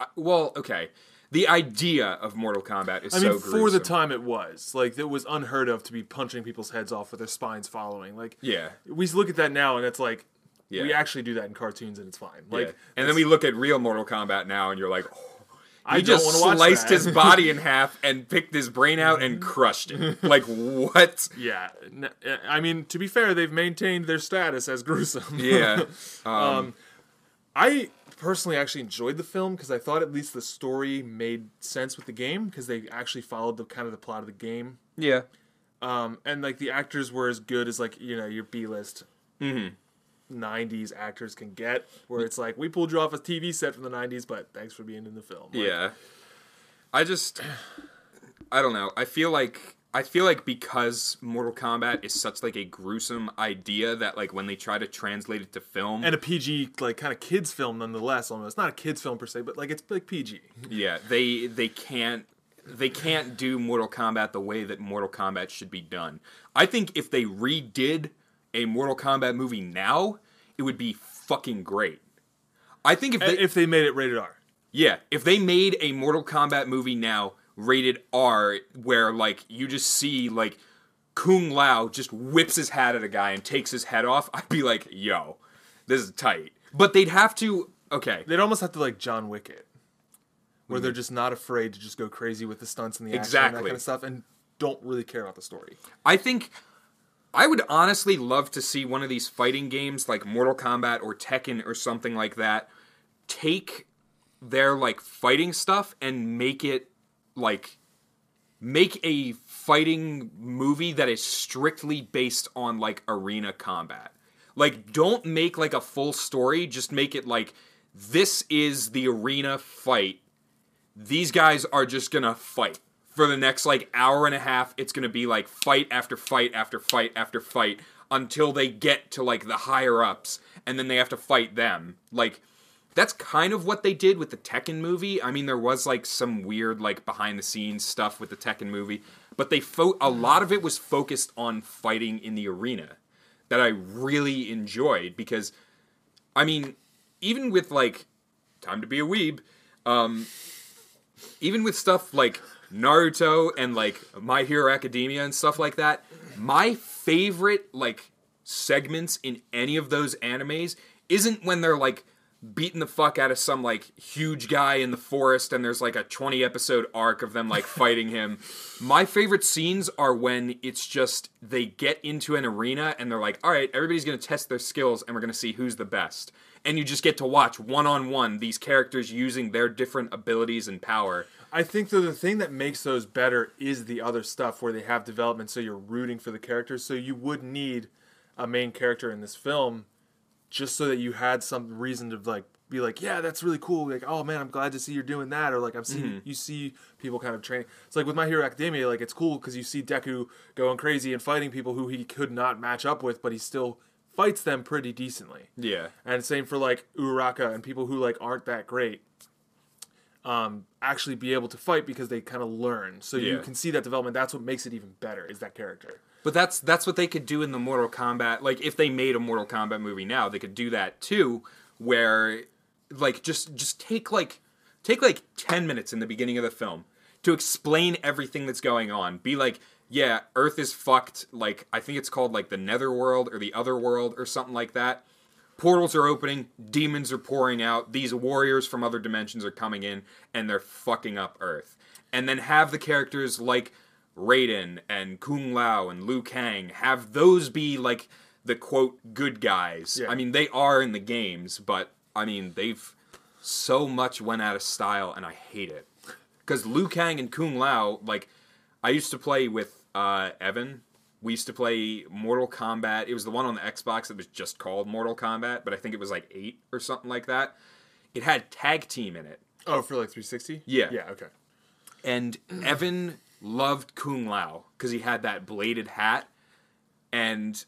B: uh, well okay the idea of mortal kombat is
A: I
B: so
A: mean,
B: gruesome
A: for the time it was like it was unheard of to be punching people's heads off with their spines following. Like
B: yeah
A: we look at that now and it's like we actually do that in cartoons and it's fine. Like
B: yeah. and then we look at real mortal kombat now and you're like oh,
A: I
B: he just
A: want to watch
B: sliced his body in half and picked his brain out and crushed it like what
A: Yeah, I mean to be fair, they've maintained their status as gruesome.
B: yeah um,
A: I personally actually enjoyed the film because I thought at least the story made sense with the game because they actually followed the kind of the plot of the game.
B: yeah
A: Um, and like the actors were as good as like you know your B list.
B: Mm-hmm.
A: 90s actors can get where it's like we pulled you off a TV set from the 90s but thanks for being in the film Like,
B: Yeah. I just I don't know. I feel like I feel like because Mortal Kombat is such like a gruesome idea that like when they try to translate it to film
A: and a PG like kind of kids film nonetheless almost not a kids film per se but like it's like PG
B: yeah, they they can't they can't do Mortal Kombat the way that Mortal Kombat should be done. I think if they redid a Mortal Kombat movie now, it would be fucking great. I think if they
A: if they made it rated R
B: Yeah, if they made a Mortal Kombat movie now rated R where like you just see like Kung Lao just whips his hat at a guy and takes his head off, I'd be like, "Yo, this is tight." But they'd have to okay.
A: they'd almost have to like John Wick it where they're just not afraid to just go crazy with the stunts and the action and that
B: Mm-hmm.
A: Kind of stuff and don't really care about the story
B: I think I would honestly love to see one of these fighting games like Mortal Kombat or Tekken or something like that take their like fighting stuff and make it like make a fighting movie that is strictly based on like arena combat. Like, don't make like a full story. Just make it like this is the arena fight. These guys are just gonna fight for the next like hour and a half. It's gonna be like fight after fight after fight after fight until they get to like the higher ups, and then they have to fight them. Like that's kind of what they did with the Tekken movie. I mean, there was like some weird like behind the scenes stuff with the Tekken movie, but they fo- a lot of it was focused on fighting in the arena that I really enjoyed because I mean, even with like time to be a weeb, um even with stuff like Naruto and like My Hero Academia and stuff like that, my favorite like segments in any of those animes isn't when they're like beating the fuck out of some like huge guy in the forest and there's like a 20 episode arc of them like fighting him. My favorite scenes are when it's just they get into an arena and they're like, "All right, everybody's going to test their skills and we're going to see who's the best." And you just get to watch one on one these characters using their different abilities and power.
A: I think though the thing that makes those better is the other stuff where they have development, so you're rooting for the characters. So you would need a main character in this film, just so that you had some reason to like be like, yeah, that's really cool. Like, oh man, I'm glad to see you're doing that. Or like, I'm seeing mm-hmm. you see people kind of training. It's like with My Hero Academia, like it's cool because you see Deku going crazy and fighting people who he could not match up with, but he still fights them pretty decently.
B: Yeah.
A: And same for like Uraka and people who like aren't that great. Um, actually be able to fight because they kind of learn. So you can see that development. That's what makes it even better. Is that character?
B: But that's that's what they could do in the Mortal Kombat. Like if they made a Mortal Kombat movie now, they could do that too, where like just just take like take like 10 minutes in the beginning of the film to explain everything that's going on. Be like, yeah, Earth is fucked. Like I think it's called like the Netherworld or the Other World or something like that. Portals are opening, demons are pouring out, these warriors from other dimensions are coming in, and they're fucking up Earth. And then have the characters like Raiden and Kung Lao and Liu Kang have those be like the quote good guys.
A: Yeah.
B: I mean, they are in the games, but I mean, they've so much went out of style, and I hate it. Because Liu Kang and Kung Lao, like, I used to play with uh, Evan. We used to play Mortal Kombat. It was the one on the Xbox that was just called Mortal Kombat, but I think it was like eight or something like that. It had tag team in it.
A: Oh, for like 360.
B: Yeah.
A: Yeah. Okay.
B: And Evan loved Kung Lao because he had that bladed hat. And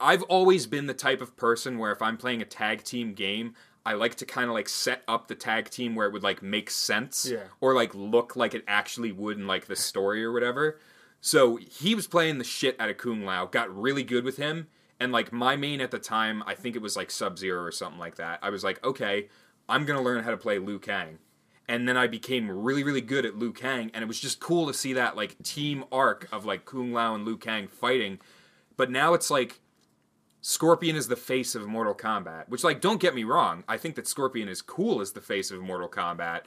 B: I've always been the type of person where if I'm playing a tag team game, I like to kind of like set up the tag team where it would like make sense
A: Yeah.
B: or like look like it actually would in like the story or whatever. So he was playing the shit out of Kung Lao, got really good with him, and like my main at the time, I think it was like Sub Zero or something like that. I was like, okay, I'm gonna learn how to play Liu Kang. And then I became really, really good at Liu Kang, and it was just cool to see that like team arc of like Kung Lao and Liu Kang fighting. But now it's like Scorpion is the face of Mortal Kombat, which like don't get me wrong, I think that Scorpion is cool as the face of Mortal Kombat,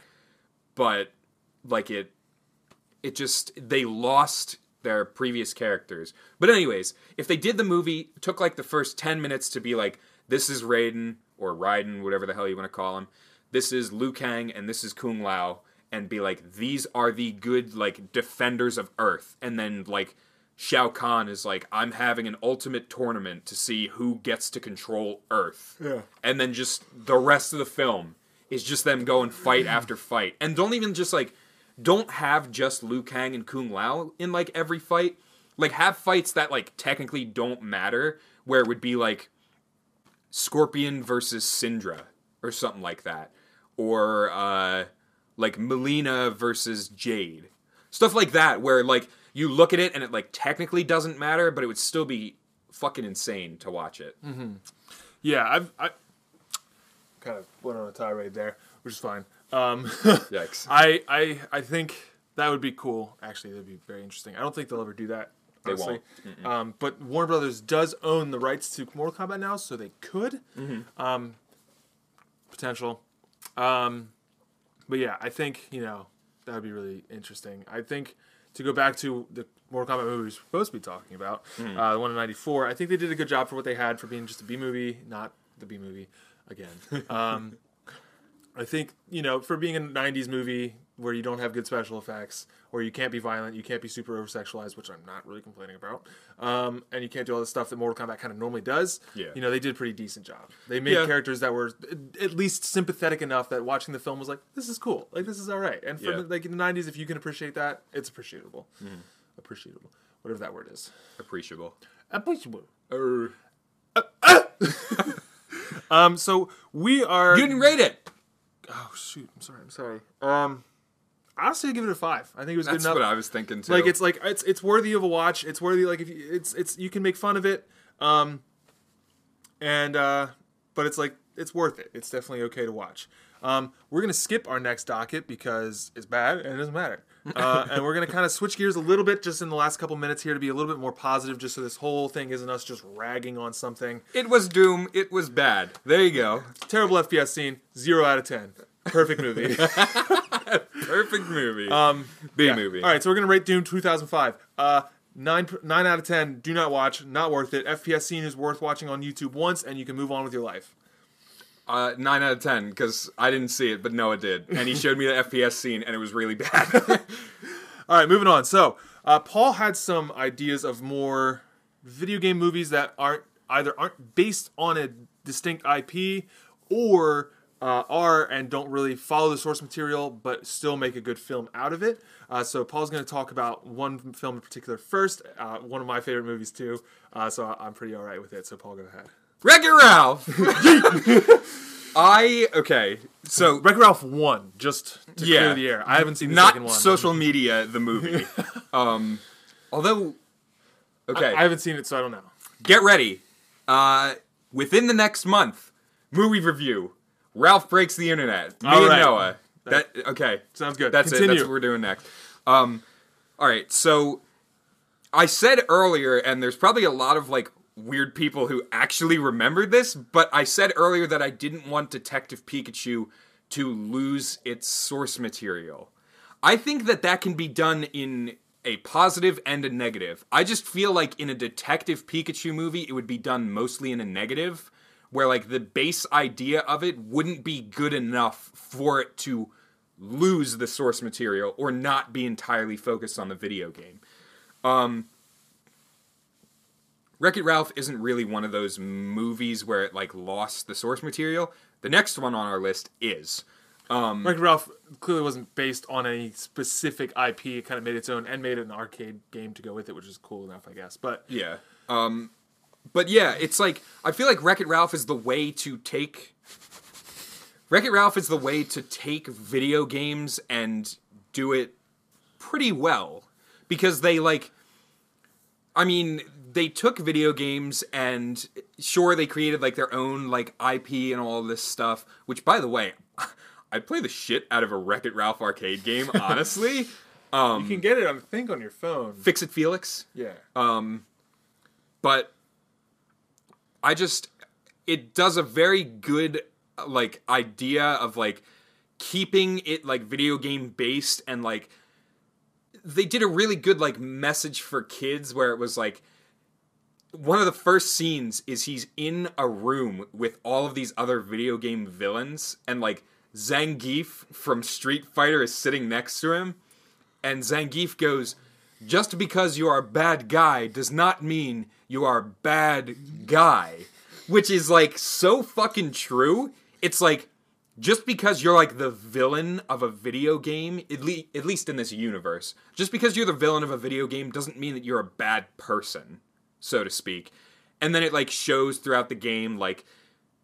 B: but like it it just they lost their previous characters. But anyways, if they did the movie, took like the first 10 minutes to be like this is Raiden or Raiden, whatever the hell you want to call him. This is Liu Kang and this is Kung Lao and be like these are the good like defenders of Earth and then like Shao Kahn is like I'm having an ultimate tournament to see who gets to control Earth.
A: Yeah.
B: And then just the rest of the film is just them going fight after fight. And don't even just like don't have just Liu Kang and Kung Lao in like every fight. Like have fights that like technically don't matter where it would be like Scorpion versus Syndra or something like that. Or uh like Melina versus Jade. Stuff like that where like you look at it and it like technically doesn't matter, but it would still be fucking insane to watch it.
A: Yeah. I've I kind of went on a tirade there, which is fine. Um,
B: Yikes.
A: I I I think that would be cool. Actually, that'd be very interesting. I don't think they'll ever do that.
B: They
A: Honestly. Um, but Warner Brothers does own the rights to Mortal Kombat now, so they could. Um, potential. Um, but yeah, I think you know that would be really interesting. I think to go back to the Mortal Kombat movie we're supposed to be talking about, uh, the one in '94. I think they did a good job for what they had for being just a B movie, not the B movie again. Um, I think you know for being a '90s movie, where you don't have good special effects, or you can't be violent, you can't be super over sexualized, which I'm not really complaining about, um, and you can't do all the stuff that Mortal Kombat kind of normally does.
B: Yeah.
A: you know they did a pretty decent job. They made
B: Yeah.
A: characters that were at least sympathetic enough that watching the film was like, this is cool, like this is all right. And for
B: Yeah.
A: the, like in the '90s, if you can appreciate that, it's appreciable,
B: Mm-hmm.
A: appreciable, whatever that word is.
B: Appreciable.
A: Appreciable.
B: Er,
A: Um, so we are.
B: you didn't rate it.
A: Oh shoot! I'm sorry. I'm sorry. Um, I'll say give it a five. I think it was
B: That's
A: good enough.
B: That's what I was thinking too.
A: like it's like it's it's worthy of a watch. It's worthy like if you, it's it's you can make fun of it. Um, and uh, but it's like it's worth it. It's definitely okay to watch. Um, we're gonna skip our next docket because it's bad and it doesn't matter. Uh, and we're gonna kind of switch gears a little bit just in the last couple minutes here to be a little bit more positive, just so this whole thing isn't us just ragging on something.
B: it was Doom. It was bad. There you go.
A: Terrible FPS scene, zero out of ten. Perfect movie.
B: Perfect movie.
A: um,
B: B
A: Yeah.
B: movie.
A: All right, so we're gonna rate Doom 2005. Uh, nine nine out of ten. Do not watch. Not worth it. FPS scene is worth watching on YouTube once, and you can move on with your life.
B: Uh, nine out of ten because I didn't see it, but Noah did, and he showed me the FPS scene, and it was really bad.
A: All right, moving on. So uh, Paul had some ideas of more video game movies that aren't either aren't based on a distinct IP or uh, are and don't really follow the source material, but still make a good film out of it. Uh, so Paul's going to talk about one film in particular first. Uh, one of my favorite movies too. Uh, so I'm pretty all right with it. So Paul, go ahead.
B: Wreck It Ralph. I okay. So
A: Wreck-It Ralph one, just to
B: Yeah.
A: clear the air. I haven't seen the second
B: not
A: one.
B: social media, the movie. um, although, okay,
A: I haven't seen it, so I don't know.
B: get ready. Uh, within the next month, movie review. Ralph breaks the internet. Me
A: All
B: and
A: right.
B: Noah. That okay.
A: Sounds good.
B: That's it. That's what we're doing next. Um, all right. So I said earlier, and there's probably a lot of like weird people who actually remembered this, but I said earlier that I didn't want Detective Pikachu to lose its source material. I think that that can be done in a positive and a negative. I just feel like in a Detective Pikachu movie, it would be done mostly in a negative, where like the base idea of it wouldn't be good enough for it to lose the source material or not be entirely focused on the video game. Um, Wreck It Ralph isn't really one of those movies where it like lost the source material. The next one on our list is. Um,
A: Wreck-It Ralph clearly wasn't based on any specific IP. It kind of made its own and made an arcade game to go with it, which is cool enough, I guess. But
B: Yeah. Um, but yeah, it's like I feel like Wreck It Ralph is the way to take. Wreck It Ralph is the way to take video games and do it pretty well because they like. I mean, they took video games and sure they created like their own like IP and all this stuff. Which, by the way, I'd play the shit out of a Wreck It Ralph arcade game. Honestly,
A: you can get it, I think, on your phone.
B: Fix It Felix.
A: Yeah.
B: Um, but I just it does a very good like idea of like keeping it like video game based and like they did a really good like message for kids where it was like one of the first scenes is he's in a room with all of these other video game villains and like Zangief from Street Fighter is sitting next to him and Zangief goes just because you are a bad guy does not mean you are a bad guy. Which is like so fucking true. It's like just because you're like the villain of a video game, at, le- at least in this universe, just because you're the villain of a video game doesn't mean that you're a bad person, so to speak. And then it like shows throughout the game, like,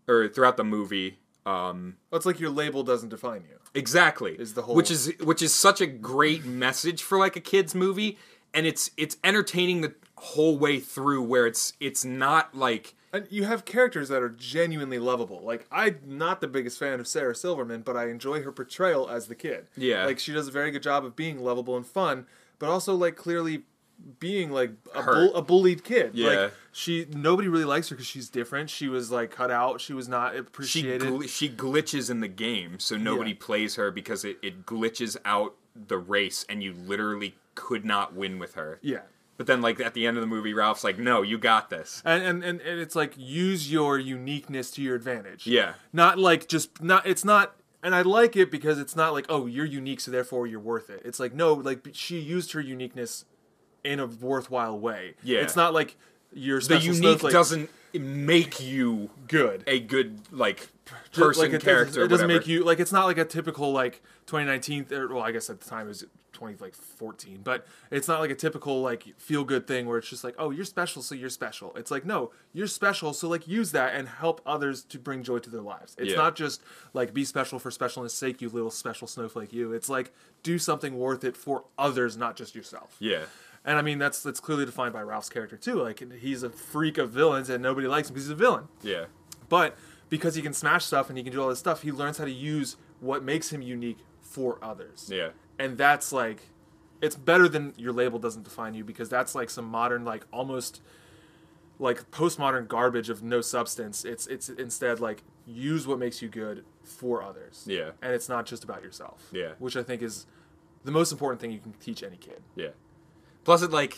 B: or throughout the movie, um,
A: Well, it's like your label doesn't define you.
B: Exactly.
A: Is the whole-
B: which is which is such a great message for like a kids movie and it's it's entertaining the whole way through where it's it's not like
A: And you have characters that are genuinely lovable. Like I'm not the biggest fan of Sarah Silverman, but I enjoy her portrayal as the kid.
B: Yeah.
A: Like she does a very good job of being lovable and fun, but also like clearly being like a, bull, a bullied kid.
B: Yeah.
A: Like she nobody really likes her because she's different. She was like cut out. She was not
B: she
A: appreciated.
B: gl- she glitches in the game so nobody
A: Yeah.
B: plays her because it, it glitches out the race and you literally could not win with her.
A: yeah.
B: But then like at the end of the movie Ralph's like, "No, you got this."
A: And, and and and it's like use your uniqueness to your advantage.
B: Yeah.
A: Not like just not. It's not and I like it because it's not like oh you're unique so therefore you're worth it. It's like no like she used her uniqueness in a worthwhile way.
B: Yeah.
A: it's not like you're
B: The unique
A: snowflake.
B: doesn't make you
A: good
B: a good like person
A: like, it
B: character.
A: Doesn't, it doesn't
B: whatever.
A: make you like it's not like a typical like 2019 or, well I guess at the time it was 20 like 14 but it's not like a typical like feel good thing where it's just like oh you're special so you're special it's like no you're special so like use that and help others to bring joy to their lives it's
B: Yeah.
A: not just like be special for specialness sake you little special snowflake you it's like do something worth it for others not just yourself
B: Yeah.
A: And I mean that's that's clearly defined by Ralph's character too like he's a freak of villains and nobody likes him because he's a villain
B: Yeah.
A: but because he can smash stuff and he can do all this stuff, he learns how to use what makes him unique for others.
B: Yeah.
A: And that's like it's better than your label doesn't define you because that's like some modern like almost like postmodern garbage of no substance. It's it's instead like use what makes you good for others.
B: Yeah.
A: And it's not just about yourself.
B: Yeah.
A: Which I think is the most important thing you can teach any kid.
B: Yeah. Plus, it like,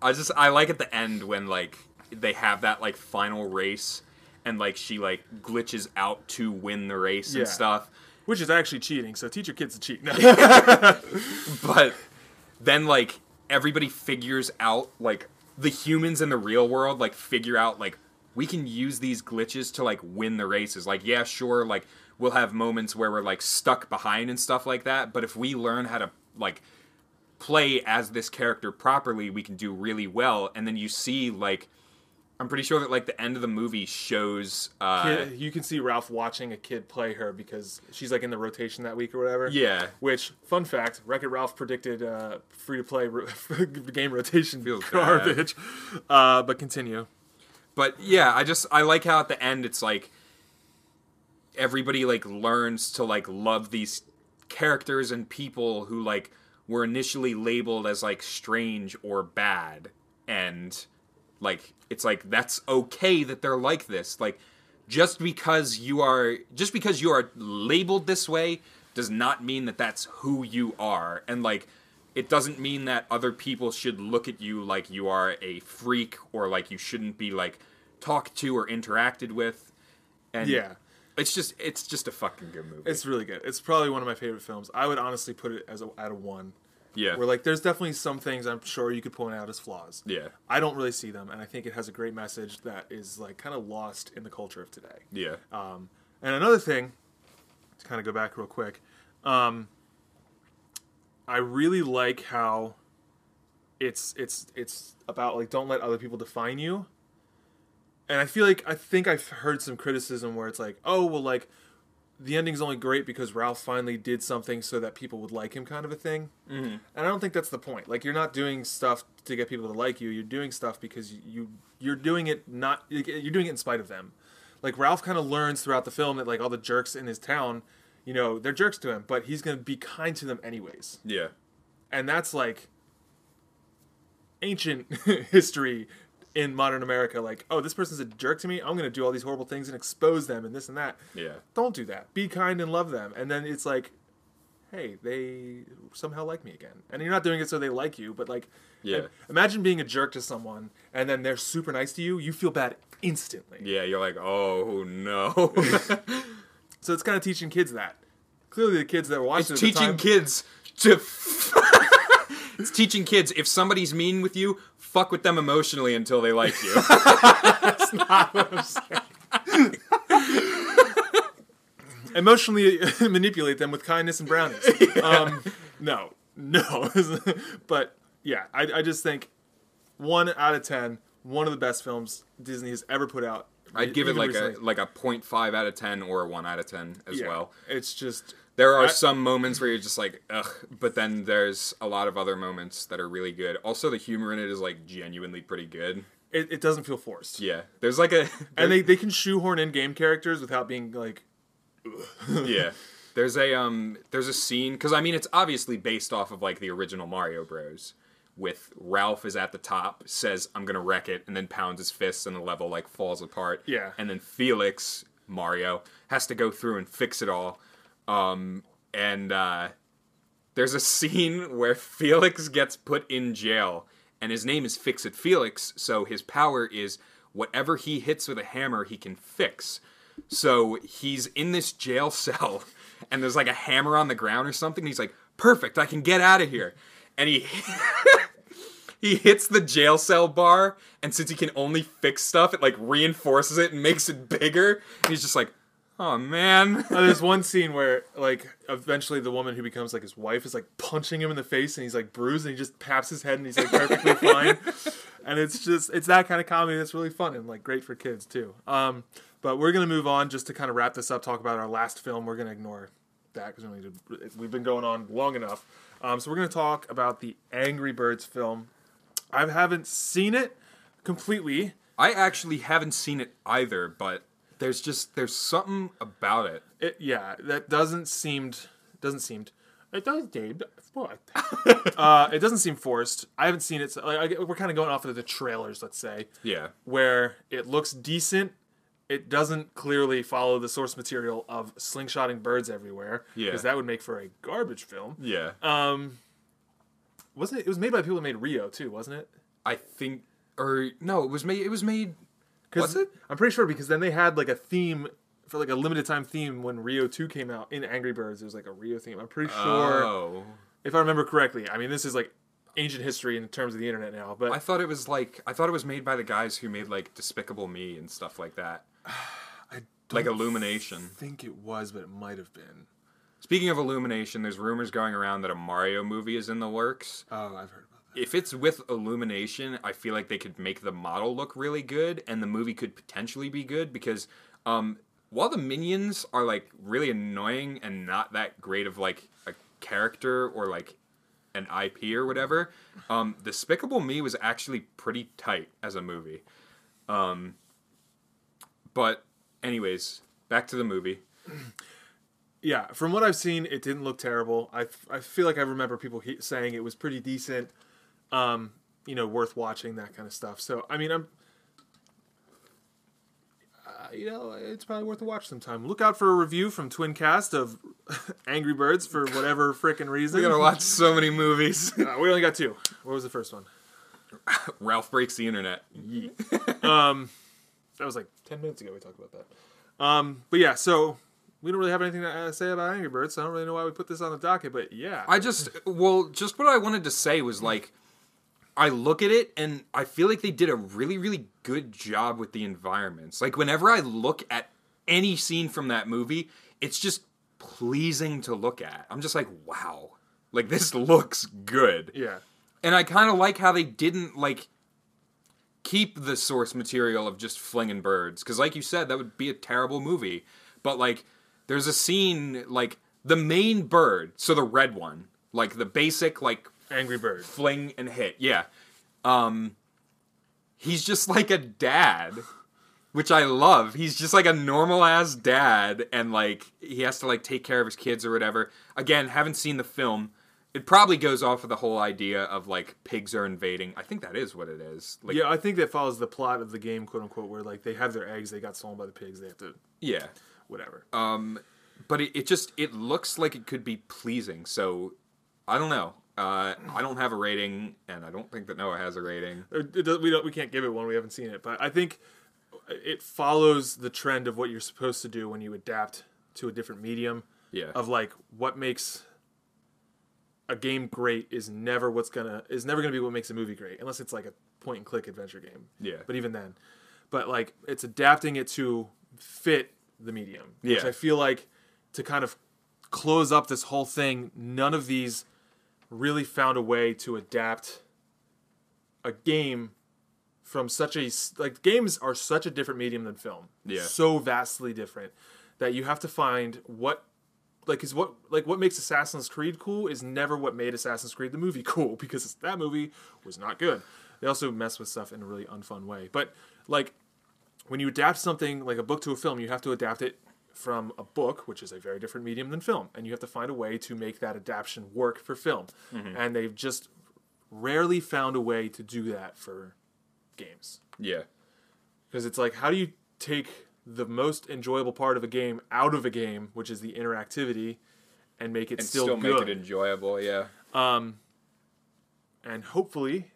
B: I just I like at the end when like they have that like final race, and like she like glitches out to win the race
A: Yeah.
B: and stuff.
A: Which is actually cheating, so teach your kids to cheat. No.
B: But then like everybody figures out like the humans in the real world like figure out like we can use these glitches to like win the races. Like yeah, sure, like we'll have moments where we're like stuck behind and stuff like that, but if we learn how to like play as this character properly, we can do really well. And then you see like I'm pretty sure that like the end of the movie shows uh
A: Kid- you can see Ralph watching a kid play her because she's like in the rotation that week or whatever.
B: Yeah.
A: Which, fun fact, Wreck It Ralph predicted uh, free to play ro- game rotation
B: Feels
A: garbage. Uh, but continue.
B: But yeah, I just I like how at the end it's like everybody like learns to like love these characters and people who like were initially labeled as like strange or bad. And like it's like that's okay that they're like this. Like just because you are just because you are labeled this way does not mean that that's who you are. And like it doesn't mean that other people should look at you like you are a freak or like you shouldn't be like talked to or interacted with. And
A: Yeah.
B: It's just it's just a fucking good movie
A: It's really good. It's probably one of my favorite films. I would honestly put it as a, at a one.
B: yeah
A: Where like, there's definitely some things I'm sure you could point out as flaws.
B: yeah
A: I don't really see them, and I think it has a great message that is like kind of lost in the culture of today.
B: yeah
A: Um, and another thing, to kind of go back real quick, um, I really like how it's it's it's about like don't let other people define you. And I feel like I think I've heard some criticism where it's like, oh well, like the ending's only great because Ralph finally did something so that people would like him, kind of a thing. Mm-hmm. And I don't think that's the point. Like you're not doing stuff to get people to like you. You're doing stuff because you you're doing it not you're doing it in spite of them. Like Ralph kind of learns throughout the film that like all the jerks in his town, you know, they're jerks to him, but he's gonna be kind to them anyways.
B: yeah
A: And that's like ancient history in modern America. Like, oh, this person's a jerk to me. I'm gonna do all these horrible things and expose them and this and that
B: yeah
A: don't do that. Be kind and love them. And then it's like, hey, they somehow like me again. And you're not doing it so they like you, but like,
B: Yeah.
A: imagine being a jerk to someone and then they're super nice to you. You feel bad instantly.
B: yeah you're like oh no
A: So it's kind of teaching kids that. Clearly, the kids that were watching
B: It's teaching
A: time,
B: kids to. It's teaching kids if somebody's mean with you, fuck with them emotionally until they like you. That's not what I'm saying.
A: Emotionally manipulate them with kindness and brownies. Um, no, no. but yeah, I, I just think one out of ten, one of the best films Disney has ever put out.
B: I'd give it like
A: recently.
B: a like a 0.5 out of 10 or a 1 out of 10 as
A: Yeah,
B: well.
A: It's just
B: There are
A: I-
B: some moments where you're just like, ugh, but then there's a lot of other moments that are really good. Also, the humor in it is like genuinely pretty good.
A: it, it doesn't feel forced.
B: Yeah, there's like a
A: And they, they can shoehorn in game characters without being like
B: yeah. There's a um there's a scene cuz I mean it's obviously based off of like the original Mario Bros with Ralph is at the top says I'm going to wreck it and then pounds his fists and the level like falls apart.
A: Yeah.
B: And then Felix Mario has to go through and fix it all. Um and uh there's a scene where Felix gets put in jail and his name is Fix It Felix, so his power is whatever he hits with a hammer he can fix. So he's in this jail cell and there's like a hammer on the ground or something. And he's like, "Perfect, I can get out of here." And he he hits the jail cell bar, and since he can only fix stuff, it like reinforces it and makes it bigger. And he's just like, "Oh man."
A: There's one scene where like eventually the woman who becomes like his wife is like punching him in the face and he's like bruised and he just paps his head and he's like perfectly fine. And it's just it's that kind of comedy that's really fun and like great for kids too. Um, but we're gonna move on just to kind of wrap this up. Talk about our last film. We're gonna ignore that because we we've been going on long enough. Um, so we're gonna talk about the Angry Birds film. I haven't seen it completely.
B: I actually haven't seen it either, but there's just there's something about it.
A: It yeah, that doesn't seemed doesn't seemed it does seem what? uh, it doesn't seem forced. I haven't seen it. So, like, I, we're kind of going off of the trailers, let's say,
B: Yeah.
A: where it looks decent. It doesn't clearly follow the source material of slingshotting birds everywhere.
B: Yeah.
A: because that would make for a garbage film.
B: Yeah.
A: Um, wasn't it? It was made by people that made Rio too, wasn't it?
B: I think or no, it was made it was made Was it?
A: I'm pretty sure because then they had like a theme for like a limited time theme when Rio 2 came out in Angry Birds. There was like a Rio theme. I'm pretty sure.
B: Oh.
A: if I remember correctly. I mean, this is like ancient history in terms of the internet now, but
B: I thought it was like I thought it was made by the guys who made like Despicable Me and stuff like that.
A: I
B: Like Illumination.
A: think it was, but it might have been.
B: Speaking of Illumination, there's rumors going around that a Mario movie is in the works.
A: Oh, I've heard.
B: If it's with Illumination, I feel like they could make the model look really good and the movie could potentially be good because um while the minions are like really annoying and not that great of like a character or like an IP or whatever, um Despicable Me was actually pretty tight as a movie. Um but anyways, back to the movie.
A: Yeah, from what I've seen, it didn't look terrible. I, I feel like I remember people he- saying it was pretty decent, um, you know, worth watching that kind of stuff. So I mean, I'm, uh, you know, it's probably worth a watch sometime. Look out for a review from Twincast of Angry Birds for whatever frickin' reason.
B: We gotta watch so many movies.
A: Uh, we only got two. What was the first one?
B: Ralph breaks the internet.
A: um, That was like ten minutes ago. We talked about that. Um, but yeah, so we don't really have anything to uh, say about Angry Birds. So I don't really know why we put this on the docket. But yeah,
B: I just well, just what I wanted to say was like I look at it and I feel like they did a really really good job with the environments. Like whenever I look at any scene from that movie, it's just pleasing to look at. I'm just like, wow. Like this looks good.
A: yeah.
B: And I kind of like how they didn't like keep the source material of just flinging birds because like you said that would be a terrible movie. But like there's a scene like the main bird, so the red one, like the basic like
A: Angry Bird.
B: fling and hit. Yeah. Um he's just like a dad, which I love. He's just like a normal ass dad and like he has to like take care of his kids or whatever. Again, haven't seen the film. It probably goes off of the whole idea of like pigs are invading. I think that is what it is. Like
A: Yeah, I think that follows the plot of the game, quote unquote, where like they have their eggs, they got stolen by the pigs, they have to
B: yeah.
A: whatever.
B: Um but it, it just it looks like it could be pleasing. So I don't know. Uh, I don't have a rating, and I don't think that Noah has a rating.
A: It- we don't, we can't give it one. We haven't seen it, but I think it follows the trend of what you're supposed to do when you adapt to a different medium.
B: Yeah.
A: Of like what makes a game great is never what's gonna is never gonna be what makes a movie great, unless it's like a point and click adventure game.
B: Yeah.
A: But even then, but like it's adapting it to fit the medium, which
B: Yeah.
A: I feel like to kind of close up this whole thing, none of these really found a way to adapt a game from such a like games are such a different medium than film.
B: Yeah.
A: So vastly different that you have to find what like is what like what makes Assassin's Creed cool is never what made Assassin's Creed the movie cool because that movie was not good. They also mess with stuff in a really unfun way. But like when you adapt something like a book to a film, you have to adapt it from a book, which is a very different medium than film, and you have to find a way to make that adaptation work for film. Mm-hmm. And they've just rarely found a way to do that for games
B: Yeah.
A: because it's like how do you take the most enjoyable part of a game out of a game, which is the interactivity, and make it
B: And
A: still,
B: still,
A: good?
B: it enjoyable. Yeah.
A: Um, and hopefully,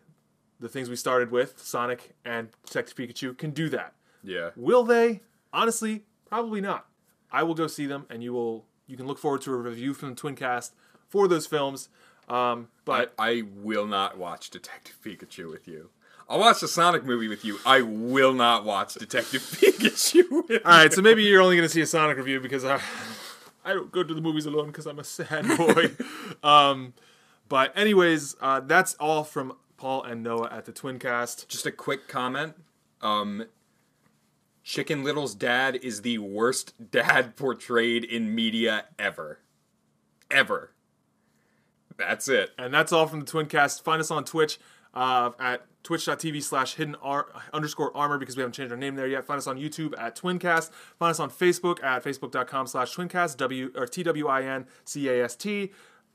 A: the things we started with, Sonic and Detective Pikachu, can do that.
B: Yeah.
A: Will they? Honestly, probably not. I will go see them, and you will you can look forward to a review from the Twincast for those films. Um, but
B: I, I will not watch Detective Pikachu with you. I'll watch the Sonic movie with you. I will not watch Detective Pikachu with
A: all right, so maybe you're only going to see a Sonic review because I, I don't go to the movies alone because I'm a sad boy. um, but anyways, uh, that's all from Paul and Noah at the Twincast.
B: Just a quick comment. Um, Chicken Little's dad is the worst dad portrayed in media ever. Ever. That's it.
A: And that's all from the Twincast. Find us on Twitch uh, at twitch.tv slash hidden ar- underscore armor because we haven't changed our name there yet. Find us on YouTube at Twincast. Find us on Facebook at facebook.com slash twincast, W or T W I N C A S T.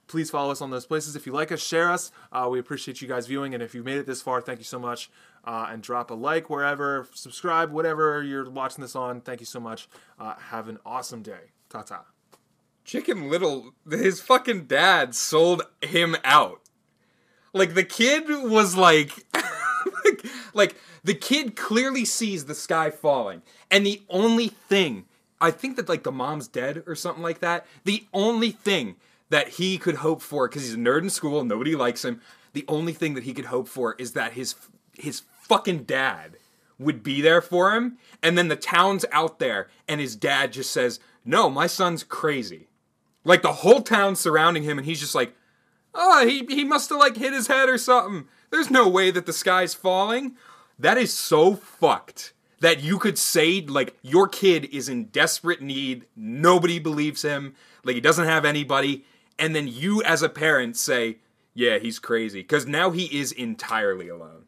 A: Please follow us on those places. If you like us, share us. Uh, we appreciate you guys viewing. And if you made it this far, thank you so much. Uh, and drop a like wherever, subscribe, whatever you're watching this on. Thank you so much. Uh, have an awesome day. Ta ta.
B: Chicken Little, his fucking dad sold him out. Like the kid was like, like, like the kid clearly sees the sky falling, and the only thing I think that like the mom's dead or something like that. The only thing that he could hope for, because he's a nerd in school, nobody likes him. The only thing that he could hope for is that his his fucking dad would be there for him, and then the town's out there, and his dad just says, "No, my son's crazy." Like the whole town surrounding him, and he's just like, oh, he, he must have like hit his head or something. There's no way that the sky's falling. That is so fucked that you could say, like, your kid is in desperate need, nobody believes him, like, he doesn't have anybody, and then you as a parent say, yeah, he's crazy. Because now he is entirely alone.